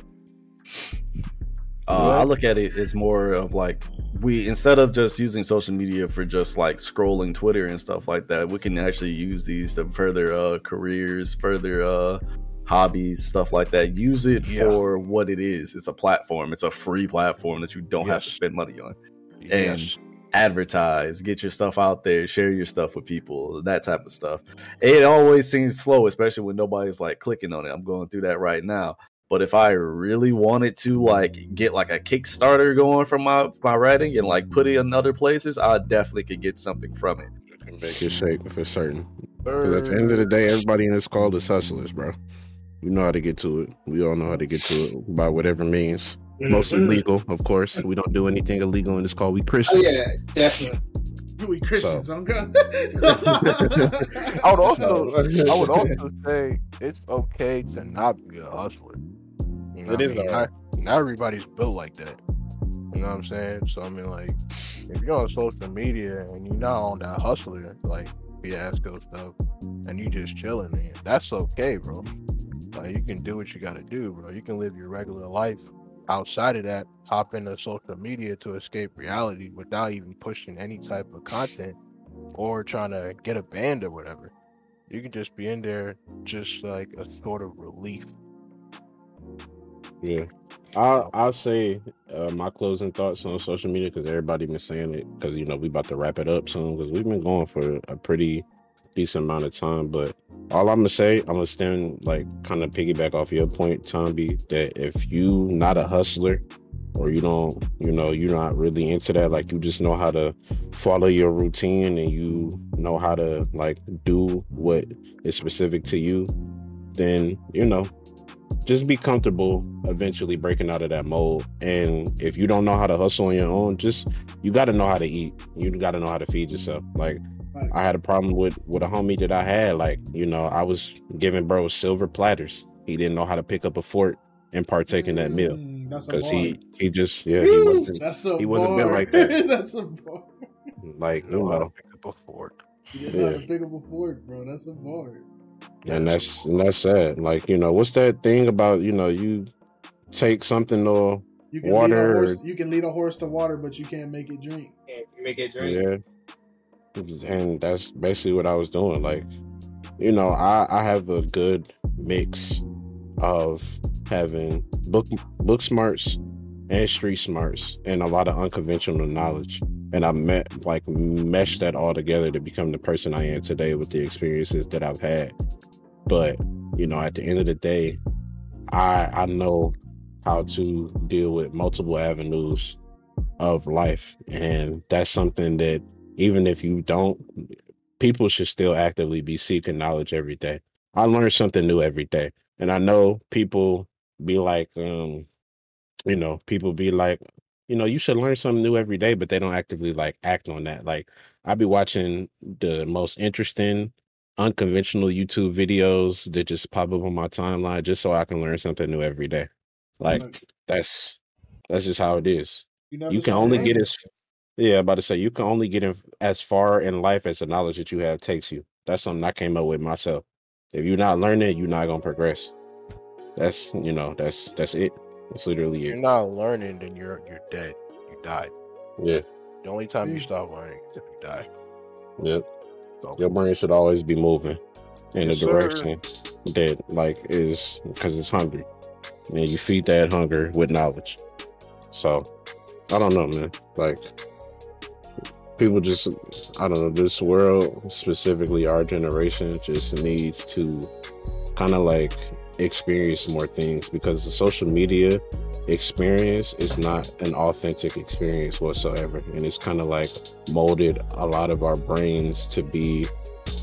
Uh, I look at it as more of like we instead of just using social media for just like scrolling Twitter and stuff like that, we can actually use these to further uh, careers, further uh, hobbies, stuff like that. Use it Yeah. for what it is. It's a platform. It's a free platform that you don't have to spend money on. And- Yes. Advertise, get your stuff out there, share your stuff with people, that type of stuff. It always seems slow, especially when nobody's like clicking on it. I'm going through that right now. But if I really wanted to like get like a Kickstarter going from my my writing and like put it in other places, I definitely could get something from it. You can make it shake for certain. 'Cause at the end of the day, everybody in this call is hustlers, bro. We know how to get to it. We all know how to get to it by whatever means. Mostly Mhm. legal, of course. We don't do anything illegal in this call. We Oh Christians. yeah, definitely. <laughs> We Christians, on God. <laughs> <laughs> I would also, I would also say it's okay to not be a hustler. You know It what I is mean? Not, not everybody's built like that. You know what I'm saying? So I mean, like, if you're on social media and you're not on that hustler, like fiasco stuff, and you just chilling, man, that's okay, bro. Like, you can do what you gotta do, bro. You can live your regular life outside of that. Hop into social media to escape reality without even pushing any type of content or trying to get a band or whatever. You can just be in there, just like a sort of relief. Yeah. I'll, I'll say uh, my closing thoughts on social media because everybody been saying it because, you know, we about to wrap it up soon because we've been going for a pretty decent amount of time. But all I'm to say, I'm to stand like kind of piggyback off your point, Tomby, that if you not a hustler or you don't, you know, you're not really into that, like you just know how to follow your routine and you know how to like do what is specific to you, then, you know, just be comfortable eventually breaking out of that mold. And if you don't know how to hustle on your own, just you got to know how to eat. You got to know how to feed yourself. Like Right. I had a problem with with a homie that I had. Like you know, I was giving bro silver platters. He didn't know how to pick up a fork and partake in that meal Mm, That's a because he he just yeah he wasn't That's a he wasn't built like that. <laughs> That's a bar. Like you know how to know, pick up a fork. You didn't know how to Yeah. pick up a fork, bro. That's a bar. and that's and that's sad. Like you know, what's that thing about you know you take something or You can lead Water a or- horse. You can lead a horse to water, but you can't make it drink. Can't make it drink. Yeah. And that's basically what I was doing. Like, you know, I, I have a good mix of having book book smarts and street smarts and a lot of unconventional knowledge. And I met like meshed that all together to become the person I am today with the experiences that I've had. But, you know, at the end of the day, I I know how to deal with multiple avenues of life. And that's something that even if you don't, people should still actively be seeking knowledge every day. I learn something new every day. And I know people be like, um, you know, people be like, you know, you should learn something new every day, but they don't actively like act on that. Like I be watching the most interesting, unconventional YouTube videos that just pop up on my timeline just so I can learn something new every day. Like that's that's just how it is you you can only get as yeah about to say you can only get in, as far in life as the knowledge that you have takes you. That's something i came up with myself. If you're not learning you're not gonna progress. That's you know that's that's it. That's literally If you're it not learning, then you're you're dead. You died. yeah. The only time you mm. stop learning is if you die. yep. So your brain should always be moving in a Yes, sir. direction that like is because it's hungry. And you feed that hunger with knowledge. So i don't know man. Like people just i don't know this world specifically our generation just needs to kind of like experience more things because the social media experience is not an authentic experience whatsoever. And it's kind of like molded a lot of our brains to be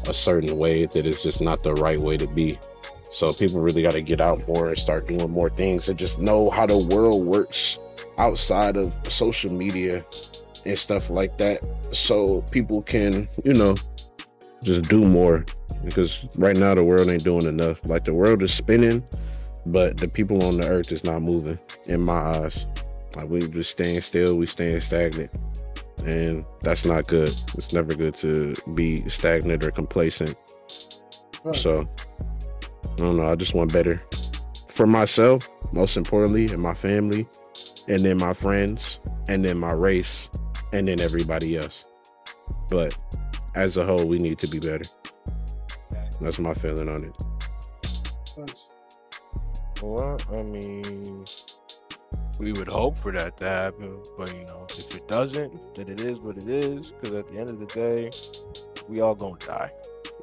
a certain way that is just not the right way to be. So people really got to get out more and start doing more things and just know how the world works outside of social media and stuff like that. So people can you know just do more because right now the world ain't doing enough. Like the world is spinning but the people on the earth is not moving in my eyes. Like we just staying still we staying stagnant and that's not good. It's never good to be stagnant or complacent. Right. so i don't know i just want better for myself most importantly and my family and then my friends and then my race and then everybody else but as a whole we need to be better that's my feeling on it Well, I mean, we would hope for that to happen, but you know, if it doesn't, then it is what it is. Because at the end of the day, we all gonna die.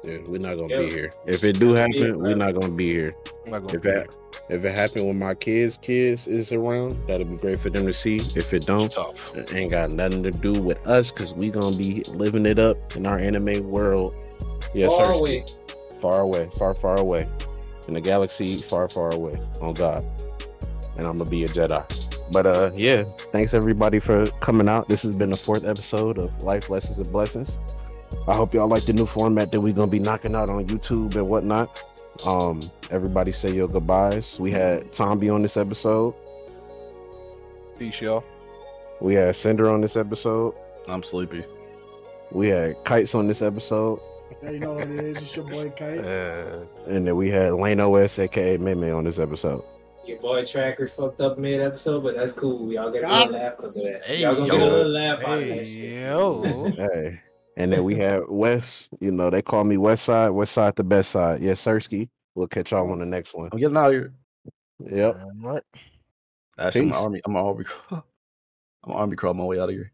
Yeah, we're not gonna Yeah. be here. If it do happen Yeah, we're not gonna be here. Not gonna If be that- if it happened when my kids kids is around that'll be great for them to see. If it don't tough. it ain't got nothing to do with us because we gonna be living it up in our anime world. Yes Far sir away. far away far far away. In the galaxy far far away. On god. And i'm gonna be a jedi. But uh yeah. Thanks everybody for coming out. This has been the fourth episode of life lessons and blessings i hope y'all like the new format that we're gonna be knocking out on youtube and whatnot um everybody say your goodbyes we had tomby on this episode Peace, y'all. we had cinder on this episode I'm sleepy. we had kites on this episode Yeah, you know what it is. It's your boy Kite. <laughs> Uh, and then we had lane os aka meme on this episode Your boy Tracker fucked up mid episode, but that's cool. Y'all get a little laugh because of that. Hey, Y'all gonna get a little laugh out of that hey, shit. yo. Hey. And then we <laughs> had West, you know, they call me West Side, West Side the best side. Yes, Sirski. We'll catch y'all on the next one. I'm getting out of here. Yep. All right. Actually, I'm an army. I'm an army. <laughs> I'm an army crawl my way out of here.